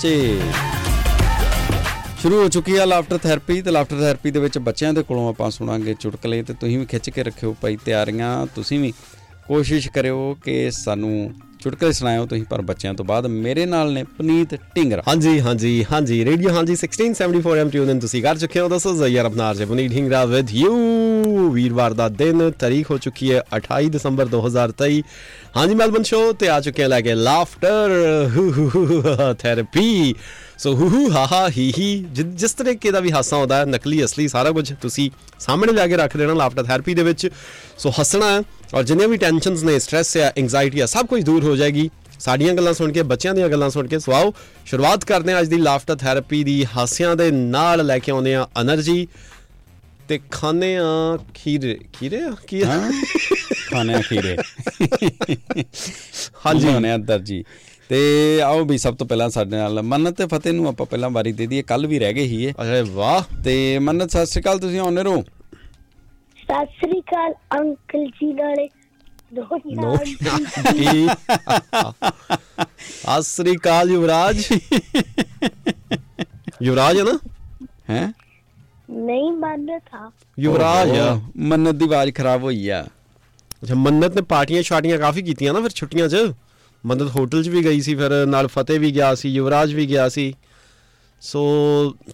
ਜੀ। ਸ਼ੁਰੂ ਹੋ ਚੁੱਕੀ ਆ ਲਾਫਟਰ ਥੈਰੇਪੀ ਤੇ ਲਾਫਟਰ ਥੈਰੇਪੀ ਦੇ ਵਿੱਚ ਬੱਚਿਆਂ ਦੇ ਕੋਲੋਂ ਆਪਾਂ ਸੁਣਾਂਗੇ ਚੁਟਕਲੇ ਤੇ ਤੁਸੀਂ ਵੀ ਖਿੱਚ ਕੇ ਰੱਖਿਓ ਭਾਈ ਤਿਆਰੀਆਂ। ਤੁਸੀਂ ਵੀ ਕੋਸ਼ਿਸ਼ ਕਰਿਓ ਕਿ ਸਾਨੂੰ ਚੁਟਕਲੇ ਸੁਣਾਇਓ ਤੁਸੀਂ ਪਰ ਬੱਚਿਆਂ ਤੋਂ ਬਾਅਦ ਮੇਰੇ ਨਾਲ ਨੇ ਪਨੀਤ ਢਿੰਗਰਾ ਹਾਂਜੀ ਹਾਂਜੀ ਹਾਂਜੀ ਰੇਡੀਓ ਹਾਂਜੀ 1674 ਐਮ ਟਿਊਨ ਤੁਸੀਂ ਕਰ ਚੁੱਕੇ ਹੋ ਦੋਸਤੋ ਜ਼ਯਰ ਅਪਨਾਰ ਜੇ ਬੁਨੀ ਢਿੰਗਰਾ ਵਿਦ ਯੂ ਵੀਰਵਾਰ ਦਾ ਦਿਨ ਤਾਰੀਖ ਹੋ ਚੁੱਕੀ ਹੈ 28 ਦਸੰਬਰ 2023 ਹਾਂਜੀ ਮੈਲਬਨ ਸ਼ੋ ਤੇ ਆ ਚੁੱਕੇ ਹਾਂ ਲੈ ਕੇ ਲਾਫਟਰ ਥੈਰੇਪੀ ਸੋ ਹੂ ਹੂ ਹਾ ਹਾ ਹੀ ਹੀ ਜਿਸ ਤਰੀਕੇ ਦਾ ਵੀ ਹਾਸਾ ਆਉਂਦਾ ਨਕਲੀ ਅਸਲੀ ਸਾਰਾ ਕੁਝ ਤੁਸੀਂ ਸਾਹਮਣੇ ਲਿਆ ਕੇ ਰੱਖ ਦੇਣਾ ਲਾਫਟਰ ਥੈਰੇਪੀ ਦੇ ਵਿੱਚ। ਸੋ ਹੱਸਣਾ ਔਰ ਜਿੰਨੇ ਵੀ ਟੈਨਸ਼ਨਸ ਨੇ ਸਟ्रेस ਜਾਂ ਐਂਗਜ਼ਾਇਟੀ ਆ ਸਭ ਕੁਝ ਦੂਰ ਹੋ ਜਾਏਗੀ। ਸਾਡੀਆਂ ਗੱਲਾਂ ਸੁਣ ਕੇ ਬੱਚਿਆਂ ਦੀਆਂ ਗੱਲਾਂ ਸੁਣ ਕੇ ਸਵਾਓ ਸ਼ੁਰੂਆਤ ਕਰਦੇ ਹਾਂ ਅੱਜ ਦੀ ਲਾਫਟਰ ਥੈਰੇਪੀ ਦੀ। ਹਾਸਿਆਂ ਦੇ ਨਾਲ ਲੈ ਕੇ ਆਉਂਦੇ ਆ એનર્ਜੀ ਤੇ ਖਾਣੇ ਆ ਖੀਰੇ। ਖੀਰੇ ਕੀ ਖਾਣੇ ਆ ਖੀਰੇ। ਹਾਂਜੀ। ਖਾਣੇ ਆ ਦਰਜੀ ਤੇ ਆਓ ਵੀ ਸਭ ਤੋਂ ਪਹਿਲਾਂ ਸਾਡੇ ਨਾਲ ਮੰਨਤ ਤੇ ਫਤਿਹ ਨੂੰ ਆਪਾਂ ਪਹਿਲਾਂ ਵਾਰੀ ਦੇ ਦਈਏ ਕੱਲ ਵੀ ਰਹਿ ਗਏ ਹੀ ਇਹ ਅਰੇ ਵਾਹ। ਤੇ ਮੰਨਤ ਸਤਿ ਸ਼੍ਰੀ ਅਕਾਲ ਤੁਸੀਂ ਆਨਰ ਹੋ ਸਤਿ ਸ੍ਰੀ ਅਕਾਲ ਅੰਕਲ ਜੀ ਨਾਲੇ। ਦੋ ਨੋ ਕੀ ਅਸਰੀ ਕਾਲ ਯੁਵਰਾਜ। ਯੁਵਰਾਜ ਹੈ ਨਾ? ਹੈ? ਨਹੀਂ ਮੰਨ ਥਾ ਯੁਵਰਾਜ। ਆ ਮੰਨਤ ਦੀ ਆਵਾਜ਼ ਖਰਾਬ ਹੋਈ ਆ। ਅੱਛਾ ਮੰਨਤ ਨੇ ਪਾਰਟੀਆਂ ਛਾਟੀਆਂ ਕਾਫੀ ਕੀਤੀਆਂ ਨਾ ਫਿਰ ਛੁੱਟੀਆਂ 'ਚ? ਮੰਨਤ ਹੋਟਲ 'ਚ ਵੀ ਗਈ ਸੀ ਫਿਰ ਨਾਲ ਫਤਿਹ ਵੀ ਗਿਆ ਸੀ ਯੁਵਰਾਜ ਵੀ ਗਿਆ ਸੀ। ਸੋ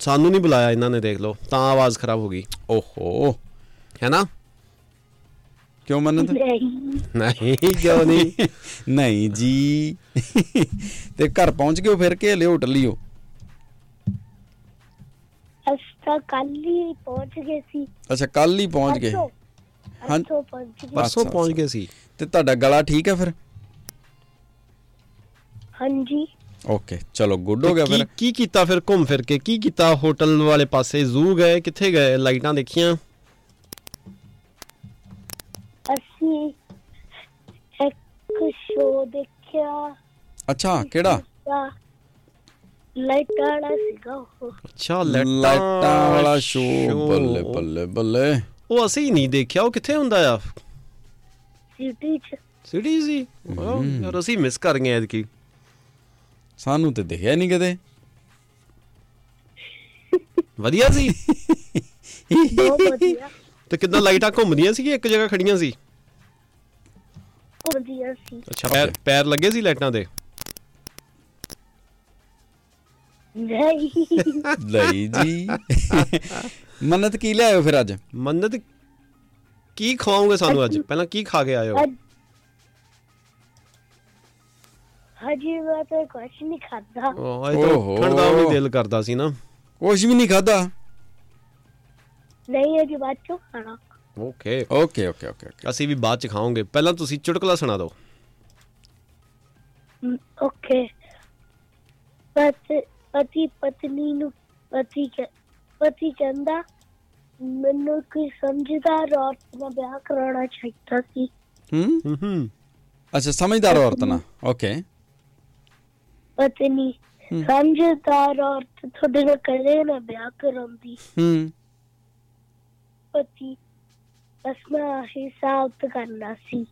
ਸਾਨੂੰ ਨਹੀਂ ਬੁਲਾਇਆ ਇਹਨਾਂ ਨੇ ਦੇਖ ਲਓ ਤਾਂ ਆਵਾਜ਼ ਖਰਾਬ ਹੋ ਗਈ। ਓਹੋ। ਹੈ ਨਾ? ਕਿਉਂ ਮੰਨਤ ਨਹੀਂ। ਨਹੀਂ ਕਿਉਂ ਨਹੀਂ? ਨਹੀਂ ਜੀ। ਤੇ ਘਰ ਪਹੁੰਚ ਗਏ ਫਿਰ ਕੇ ਹਲੇ ਹੋਟਲ ਹੀ ਹੋ? ਅਸਤਾ ਕੱਲ ਹੀ ਪਹੁੰਚ ਗਏ ਸੀ। ਅੱਛਾ ਕੱਲ ਹੀ ਪਹੁੰਚ ਗਏ। ਹਾਂ- ਪਰਸੋਂ ਪਹੁੰਚ। ਗਏ ਸੀ। ਤੇ ਤੁਹਾਡਾ ਗਲਾ ਠੀਕ ਹੈ ਫਿਰ? ਹਾਂਜੀ। ਓਕੇ ਚਲੋ ਗੁੱਡ ਹੋ ਗਿਆ ਕੀ ਫਿਰ। ਕੀ ਕੀਤਾ ਫਿਰ ਘੁੰਮ ਫਿਰ ਕੇ? ਕੀ ਕੀਤਾ ਹੋਟਲ ਵਾਲੇ ਪਾਸੇ? ਜ਼ੂ ਗਏ? ਕਿੱਥੇ ਗਏ? ਲਾਈਟਾਂ ਦੇਖੀਆਂ? ਅਸੀਂ ਇੱਕ ਸ਼ੋਅ ਦੇਖਿਆ। ਅੱਛਾ ਕਿਹੜਾ? ਲਾਈਟ ਵਾਲਾ ਸੀਗਾ ਉਹ। ਅੱਛਾ ਲਾਈਟਾਂ ਵਾਲਾ ਸ਼ੋ show। ਬੱਲੇ ਬੱਲੇ ਬੱਲੇ। ਉਹ ਅਸੀਂ ਨਹੀਂ ਦੇਖਿਆ ਉਹ ਕਿੱਥੇ ਹੁੰਦਾ ਆ? ਸਿਟੀ ਚ। ਸਿਟੀ ਸੀ? ਵਾਹ, ਯਾਰ ਅਸੀਂ ਮਿਸ ਕਰ ਗਏ ਐਤਕੀ। ਸਾਨੂੰ ਤੇ ਦਿਖਿਆ ਨਹੀਂ ਕਦੇ ਵਧੀਆ ਸੀ। ਬਹੁਤ ਵਧੀਆ। ਤੇ ਕਿੱਦਾਂ ਲਾਈਟਾਂ ਘੁੰਮਦੀਆਂ ਸੀ ਕਿ ਇੱਕ ਜਗ੍ਹਾ ਖੜੀਆਂ ਸੀ। ਵਧੀਆ ਸੀ। ਅੱਛਾ ਪੈਰ ਪੈਰ ਲੱਗੇ ਸੀ ਲਾਈਟਾਂ ਦੇ? ਨਹੀਂ। ਲਈ ਜੀ। ਮੰਨਤ ਕੀ ਲਿਆਇਓ ਫਿਰ ਅੱਜ? ਮੰਨਤ ਕੀ ਖਵਾਓਗੇ ਸਾਨੂੰ ਅੱਜ? ਪਹਿਲਾਂ ਕੀ ਖਾ ਕੇ ਆਇਓ? ਅੱਜ ਹਜੀ ਮੈਂ ਤਾਂ ਕੁਛ ਨਹੀਂ ਖਾਦਾ ਉਹ ਇਹ ਤਾਂ ਓਹੋ। ਉੱਠਣ ਦਾ ਵੀ ਦਿਲ ਕਰਦਾ ਸੀ ਨਾ। ਕੁਝ ਵੀ ਨਹੀਂ ਖਾਦਾ ਨਹੀਂ ਅਜੀ ਬਾਅਦ ਚੋਂ ਖਾਣਾ। Okay. Okay okay okay okay. ਅਸੀਂ ਵੀ ਬਾਅਦ ਚ ਖਾਵਾਂਗੇ। ਪਹਿਲਾਂ ਤੁਸੀਂ ਚੁਟਕਲਾ ਸੁਣਾ ਦਿਓ। ਓਕੇ। ਪਤ ਪਤੀ ਪਤਨੀ ਨੂੰ ਪਤੀ ਕਹਿ- ਪਤੀ ਕਹਿੰਦਾ ਮੈਨੂੰ ਕੋਈ ਸਮਝਦਾਰ ਔਰਤ ਨਾਲ ਵਿਆਹ ਕਰਾਉਣਾ ਚਾਹੀਦਾ ਸੀ। ਹੂੰ? ਹੂੰ ਹੂੰ। ਅੱਛਾ ਸਮਝਦਾਰ ਔਰਤ ਨਾ ਓਕੇ। ਪਤਨੀ। ਸਮਝਦਾਰ ਔਰਤ ਤੁਹਾਡੇ ਨਾਲ ਕਦੇ ਨਾ ਵਿਆਹ ਕਰਾਉਂਦੀ। ਹੂੰ। ਪਤੀ ਬਸ ਮੈਂ ਹਿਸਾਬ ਤਾਂ ਕਰਨਾ ਸੀ।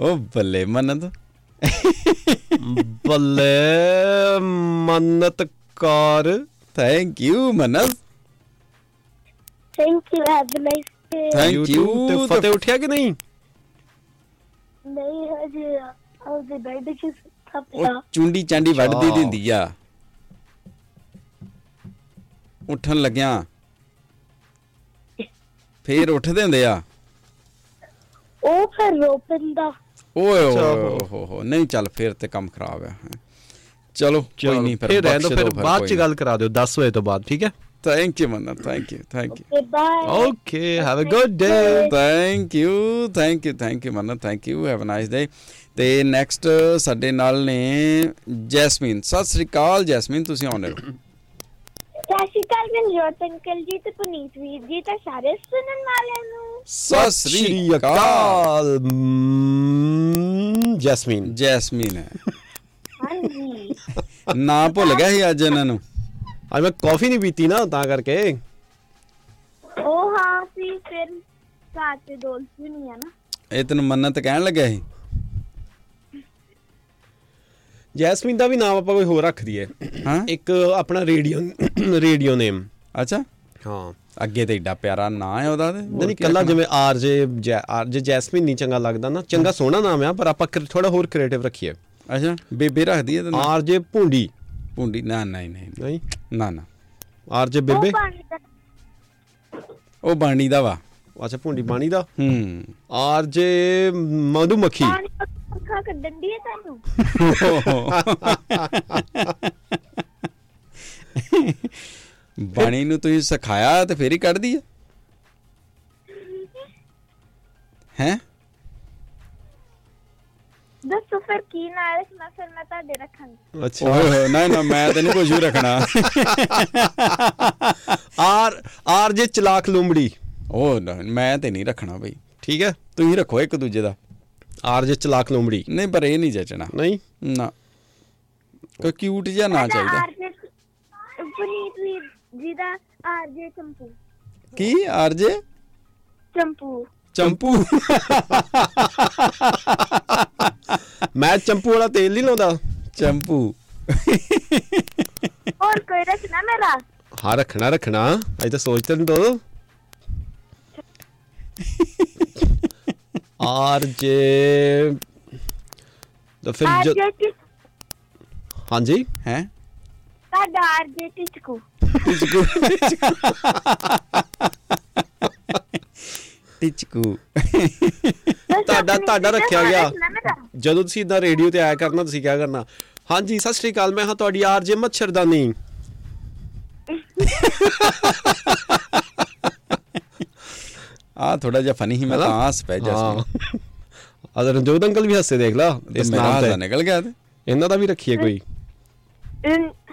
ਉਹ ਬੱਲੇ ਮੰਨਤ। ਬੱਲੇ ਮੰਨਤ ਕਾਰ। Thank you Mannat thank you have nice day Thank you ਤੇ ਫਤਿਹ ਉੱਠਿਆ ਕਿ ਨਹੀਂ? ਨਹੀਂ ਹਜੇ ਆਪਦੇ ਬੈੱਡ 'ਚ ਉਹ ਚੁੰਡੀ ਚਾਂਡੀ ਵੱਢਦੀ। ਦਿੰਦੀ ਆ। ਉੱਠਣ ਲੱਗਿਆ। ਫੇਰ ਉੱਠਦੇ ਹੁੰਦੇ ਆ। ਉਹ ਫਿਰ ਰੋਪਿੰਦਾ। ਓਏ ਓਏ ਹੋ ਹੋ ਨਹੀਂ ਚੱਲ ਫੇਰ ਤੇ ਕੰਮ ਖਰਾਬ ਹੈਂ। ਚਲੋ ਕੋਈ ਨਹੀਂ ਫਿਰ ਰਹਿਣ ਦਿਓ, ਬਖਸ਼ ਫਿਰ ਬਾਅਦ ਚ ਗੱਲ ਕਰਾ ਦਿਓ 10 ਵਜੇ ਤੋਂ ਬਾਅਦ ਠੀਕ ਹੈ? Thank you Mannat thank you thank you okay bye okay have a good day thank you thank you thank you Mannat thank you have a nice day ਤੇ ਨੈਕਸਟ ਸਾਡੇ ਨਾਲ ਨੇ ਜੈਸਮੀਨ ਸਤਿ ਸ੍ਰੀ ਅਕਾਲ ਜੈਸਮੀਨ ਤੁਸੀਂ ਆਉਣੇ ਹੋ। ਸ਼੍ਰੀ ਅਕਾਲ ਮਨਜੋਤ ਅੰਕਲ ਜੀ ਤੇ ਪੁਨੀਤ ਵੀਰ ਜੀ ਤੇ ਸਾਰੇ ਸੁਣਨ ਵਾਲਿਆਂ ਨੂੰ। ਸਤਿ ਸ੍ਰੀ ਅਕਾਲ। ਜੈਸਮੀਨ। ਜੈਸਮੀਨ ਹੈ। ਹਾਂਜੀ। ਨਾਂ ਭੁੱਲ ਗਿਆ ਸੀ ਅੱਜ ਇਹਨਾਂ ਨੂੰ। ਅੱਜ ਮੈਂ ਕਾਫੀ ਨਹੀਂ ਪੀਤੀ ਨਾ ਤਾਂ ਕਰਕੇ। ਉਹ ਹਾਂ ਸੀ ਫਿਰ ਘਰ ਤੇ ਦੋਸਤ ਵੀ ਨਹੀਂ ਹੈ ਨਾ। ਇਹ ਤੈਨੂੰ ਮੰਨਤ ਕਹਿਣ ਲੱਗਿਆ ਸੀ? ਜੈਸਮੀਨ ਦਾ ਵੀ ਨਾਮ ਆਪਾਂ ਕੋਈ ਹੋਰ ਰੱਖ ਦਈਏ। ਹਾਂ? ਇੱਕ ਆਪਣਾ ਰੇਡੀਓ ਰੇਡੀਓ ਨੇਮ। ਅੱਛਾ। ਹਾਂ। ਅੱਗੇ ਤੇ ਏਡਾ ਪਿਆਰਾ ਨਾਂ ਹੈ ਉਹਦਾ ਤੇ। ਨਹੀਂ ਕੱਲਾ? ਜਿਵੇਂ ਆਰਜੇ ਆਰਜੇ ਜੈਸਮੀਨ ਨਹੀਂ ਚੰਗਾ ਲੱਗਦਾ ਨਾ ਚੰਗਾ ਸੋਹਣਾ ਨਾਮ ਆ ਪਰ ਆਪਾਂ ਥੋੜਾ ਹੋਰ ਕ੍ਰੀਏਟਿਵ ਰੱਖੀਏ। ਅੱਛਾ। ਬੇਬੇ ਰੱਖਦੀ ਹੈ ਤੇ ਆਰਜੇ ਭੁੰਡੀ। ਪੁੰਡੀ ਨਾ ਨਹੀਂ ਨਹੀਂ। ਨਹੀਂ? ਨਾ ਨਾ। ਆਰਜੇ ਬੇਬੇ? ਉਹ ਬਾਣੀ ਦਾ। ਵਾ। ਅੱਛਾ ਭੁੰਡੀ ਬਾਣੀ ਦਾ। ਹੂੰ। ਆਰਜੇ ਮਧੂਮੱਖੀ। ਪਾਣੀ ਦਾ ਅੱਖਾਂ ਕੱਢਣ ਦੀ ਹੈ ਤੁਹਾਨੂੰ? ਬਾਣੀ ਨੂੰ ਤੁਸੀਂ ਸਿਖਾਇਆ ਤੇ ਫੇਰ ਹੀ ਕੱਢਦੀ ਹੈ ਹੈ? ਦੱਸੋ ਫਿਰ ਕੀ ਨਾਲ ਰੱਖਣਾ ਫਿਰ ਮੈਂ ਤੁਹਾਡੇ ਰੱਖਾਂਗੀ। ਅੱਛਾ। ਓਏ ਹੋਏ ਨਾ ਨਾ ਮੈਂ ਤੇ ਨਹੀਂ ਕੁਝ ਵੀ ਰੱਖਣਾ। ਆਰ ਆਰਜੇ ਚਲਾਕ ਲੂੰਬੜੀ। ਉਹ ਨਾ, ਮੈਂ ਤੇ ਨਹੀਂ ਰੱਖਣਾ ਬਈ। ਠੀਕ ਹੈ ਤੁਸੀਂ ਰੱਖੋ ਇੱਕ ਦੂਜੇ ਦਾ। ਆਰਜੇ ਚਲਾਕ ਲੂੰਬੜੀ ਨਹੀਂ ਪਰ ਇਹ ਨਹੀਂ ਜਚਣਾ। ਨਹੀਂ? ਨਾ। ਕੋਈ ਕਿਊਟ ਜਿਹਾ ਨਾ ਚਾਹੀਦਾ। ਪੁਨੀਤ ਵੀ ਜੀ ਦਾ ਆਰਜੇ ਚੰਪੂ। ਕੀ? ਆਰਜੇ ਚੰਪੂ। ਚੰਪੂ। ਮੈਂ ਚੰਪੂ ਵਾਲਾ ਤੇਲ ਨਹੀਂ ਲਾਉਂਦਾ। ਚੰਪੂ। ਹੋਰ ਕੋਈ ਰੱਖਣਾ ਮੇਰਾ? ਹਾਂ ਰੱਖਣਾ ਰੱਖਣਾ। ਅਜੇ ਤਾਂ ਸੋਚ ਤੈਨੂੰ ਦੋ ਆਰਜੇ ਤਾਂ ਫਿਰ ਜ- ਆਰਜੇ ਟਿਚ ਹਾਂਜੀ? ਹੈ? ਤੁਹਾਡਾ ਆਰਜੇ ਟਿਚਕੂ ਟਿਚਕੂ ਤੁਹਾਡਾ- ਤੁਹਾਡਾ ਰੱਖਿਆ ਗਿਆ। ਜਦੋਂ ਤੁਸੀਂ ਇਦਾਂ ਰੇਡੀਓ ਤੇ ਆਇਆ ਕਰਨਾ ਤੁਸੀਂ ਕੀ ਕਰਨਾ? ਹਾਂਜੀ ਸਤਿ ਸ਼੍ਰੀ ਅਕਾਲ ਮੈਂ ਹਾਂ ਤੁਹਾਡੀ ਆਰਜੇ ਮੱਛਰਦਾਨੀ। ਆ ਥੋੜਾ ਜਿਹਾ ਫਨੀ ਹੀ ਮੈਂ? ਤਾਂ ਹੱਸ ਪੈ ਜਸਮੀਨ ਹਾਂ ਅਦਰ ਰਣਜੋਤ ਅੰਕਲ ਵੀ ਹੱਸੇ ਦੇਖ ਲਾ ਇਸ ਨਾਮ ਤੇ ਨਿਕਲ ਗਿਆ ਤੇ ਇਹਨਾਂ ਦਾ ਵੀ ਰੱਖੀਏ ਕੋਈ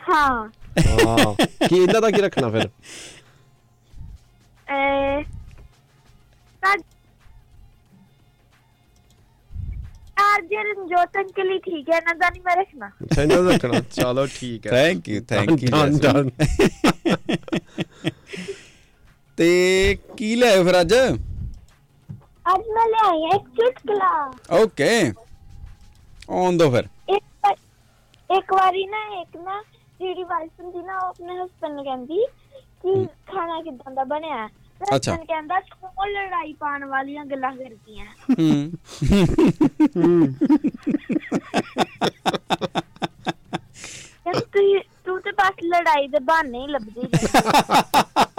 ਹਾਂ ਹਾਂ ਕੀ ਇਹਨਾਂ ਦਾ ਕੀ ਰੱਖਣਾ ਫਿਰ ਤਾਂ ਆਰਜੇ ਰਣਜੋਤ ਅੰਕਲ ਹੀ ਠੀਕ ਹੈ ਇਹਨਾਂ ਦਾ ਨਹੀਂ ਮੈਂ ਰੱਖਣਾ ਅੱਛਾ ਇਹਨਾਂ ਦਾ ਰੱਖਣਾ ਚਲੋ ਠੀਕ ਹੈ thank you thank you done, ਤੇ ਕੀ ਲਿਆਏ ਫਿਰ ਅੱਜ? ਅੱਜ ਮੈਂ ਲੈ ਆਈ ਹਾਂ ਇੱਕ ਚੁਟਕਲਾ ਓਕੇ ਆਉਣ ਦੋ ਫਿਰ। ਇੱਕ ਵਾਰ- ਇੱਕ ਵਾਰੀ ਨਾ ਇੱਕ ਨਾ ਜਿਹੜੀ ਵਾਈਫ ਹੁੰਦੀ ਨਾ ਉਹ ਆਪਣੇ ਹਸਬੰਦ ਨੂੰ ਕਹਿੰਦੀ ਕਿ ਖਾਣਾ ਕਿਦਾਂ ਦਾ ਬਣਿਆ। ਅੱਛਾ। ਕਹਿੰਦਾ ਉਹ ਲੜਾਈ ਪਾਉਣ ਵਾਲੀਆਂ ਗੱਲਾਂ ਕਰਦੀਆਂ। ਹੂੰ। ਕਹਿੰਦੀ ਤੂੰ ਤੂੰ ਤੇ ਬਸ ਲੜਾਈ ਦੇ ਬਹਾਨੇ ਹੀ ਲੱਭਦੀ ਰਹਿੰਦੀ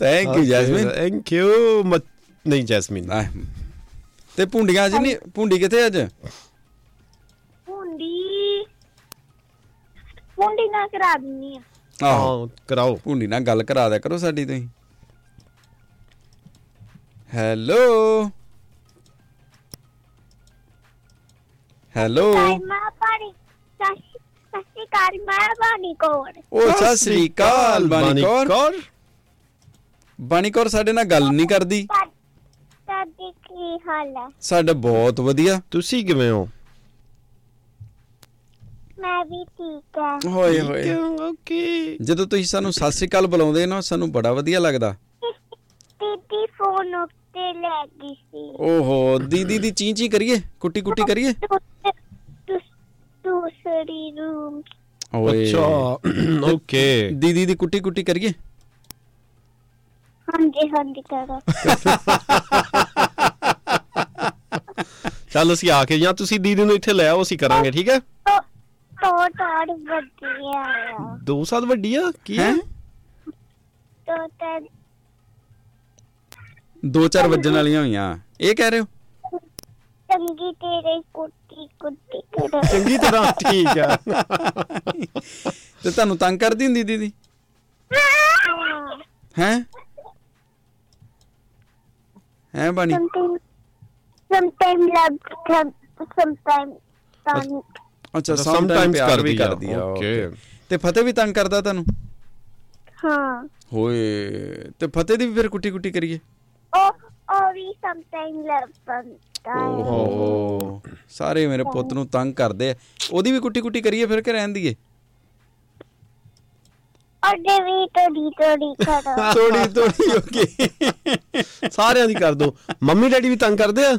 thank you Jasmine thank you ਨਹੀਂ ਜੈਸਮੀਨ ਤੇ ਭੁੰਡੀਆਂ ਅੱਜ ਨਹੀਂ ਭੁੰਡੀ ਕਿੱਥੇ ਅੱਜ? ਹੁੰਦੀ ਹੁੰਦੀ ਨਾ ਕਰਾ ਦਿੰਨੀ ਆ। ਆਹੋ ਹਾਂ ਕਰਾਓ। ਭੁੰਡੀ ਨਾਲ ਗੱਲ ਕਰਾ ਦਿਆ ਕਰੋ ਸਾਡੀ ਤੁਸੀਂ। ਹੈਲੋ ਹੈਲੋ ਮਾਂ ਪਾਣੀ ਸਸੀ ਸਸੀ ਕਾਰੀ ਮਾਂ ਪਾਣੀ ਕੋਣ ਉਹ ਸਤਿ ਸ੍ਰੀ ਅਕਾਲ ਬਾਣੀ ਕੌਰ। ਕੌਰ। ਬਾਣੀ ਕੌਰ ਸਾਡੇ ਨਾਲ ਗੱਲ ਨਹੀਂ ਕਰਦੀ। ਤੁਹਾਡੀ ਕੀ ਹਾਲ ਹੈ? ਸਾਡਾ ਬਹੁਤ ਵਧੀਆ। ਤੁਸੀਂ ਕਿਵੇਂ ਹੋ? ਮੈਂ ਵੀ ਠੀਕ ਹਾਂ। ਹੋਏ ਹੋਏ। ਓਕੇ। ਜਦੋਂ ਤੁਸੀਂ ਸਾਨੂੰ ਸਤਿ ਸ੍ਰੀ ਅਕਾਲ ਬੁਲਾਉਂਦੇ ਨਾ ਸਾਨੂੰ ਬੜਾ ਵਧੀਆ ਲੱਗਦਾ। ਦੀਦੀ ਫੋਨ ਉੱਤੇ ਲੈ ਗਈ ਸੀ। ਓਹੋ ਦੀਦੀ ਦੀ ਚੀਂ ਚੀਂ ਕਰੀਏ? ਕੁੱਟੀ ਕੁੱਟੀ ਕਰੀਏ? ਦੂਸਰੇ- ਦੂਸ- ਦੂਸਰੀ ਰੂਮ ਓਏ। ਅੱਛਾ ਓਕੇ। ਦੀਦੀ ਦੀ ਕੁੱਟੀ ਕੁੱਟੀ ਕਰੀਏ? ਹਾਂਜੀ ਹਾਂਜੀ ਕਰੋ। ਚੱਲ ਅਸੀਂ ਆ ਕੇ ਜਾਂ ਤੁਸੀਂ ਦੀਦੀ ਨੂੰ ਇੱਥੇ ਲੈ ਆਓ ਅਸੀਂ ਕਰਾਂਗੇ ਠੀਕ ਹੈ? ਤੋ ਤੋ ਤਾੜ ਵਧੀਆ ਆ। 2 ਸਾਲ ਵੱਡੀ ਆ ਕੀ ਹੈ? ਤੋ ਤਾਂ ਦੋ ਚਾਰ ਵੱਜਣ ਵਾਲੀਆਂ ਹੋਈਆਂ। ਇਹ ਕਹਿ ਰਹੇ ਹੋ? ਚੰਗੀ ਤੇਰੇ ਕੁੱਤੀ ਕੁੱਤੀ ਕਰੋ ਚੰਗੀ ਤਰ੍ਹਾਂ ਠੀਕ ਆ। ਤੇ ਤੁਹਾਨੂੰ ਤੰਗ ਕਰਦੀ ਹੁੰਦੀ ਦੀਦੀ? ਹਾਂ? ਹੈ ਬਾਣੀ? Sometimes love some- sometimes fun ਅੱਛਾ Sometimes ਸਮਟਾਈਮ ਪਿਆਰ ਵੀ ਕਰਦੀ ਆ. ਓਕੇ ਤੇ ਫਤਿਹ ਵੀ ਤੰਗ ਕਰਦਾ ਤੁਹਾਨੂੰ? ਹਾਂ। ਹੋਏ ਤੇ ਫਤਿਹ ਦੀ ਵੀ ਫਿਰ ਕੁੱਟੀ ਕੁੱਟੀ ਕਰੀਏ। ਉਹ ਉਹ ਵੀ love fun ਛੱਡਤਾ ਹੈ। ਓਹੋ। ਸਾਰੇ ਮੇਰੇ ਪੁੱਤ ਨੂੰ ਤੰਗ ਕਰਦੇ ਆ। ਉਹਦੀ ਵੀ ਕੁੱਟੀ ਕੁੱਟੀ ਕਰੀਏ ਫਿਰ ਕਿ ਰਹਿਣ ਦੀਏ ਉਹਦੇ ਵੀ ਤੋੜੀ ਤੋੜੀ ਕਰੋ। ਤੋੜੀ ਤੋੜੀ ਹੋ ਗਈ। ਸਾਰਿਆਂ ਦੀ ਕਰ ਦੋ। ਮੰਮੀ ਡੈਡੀ ਵੀ ਤੰਗ ਕਰਦੇ ਆ?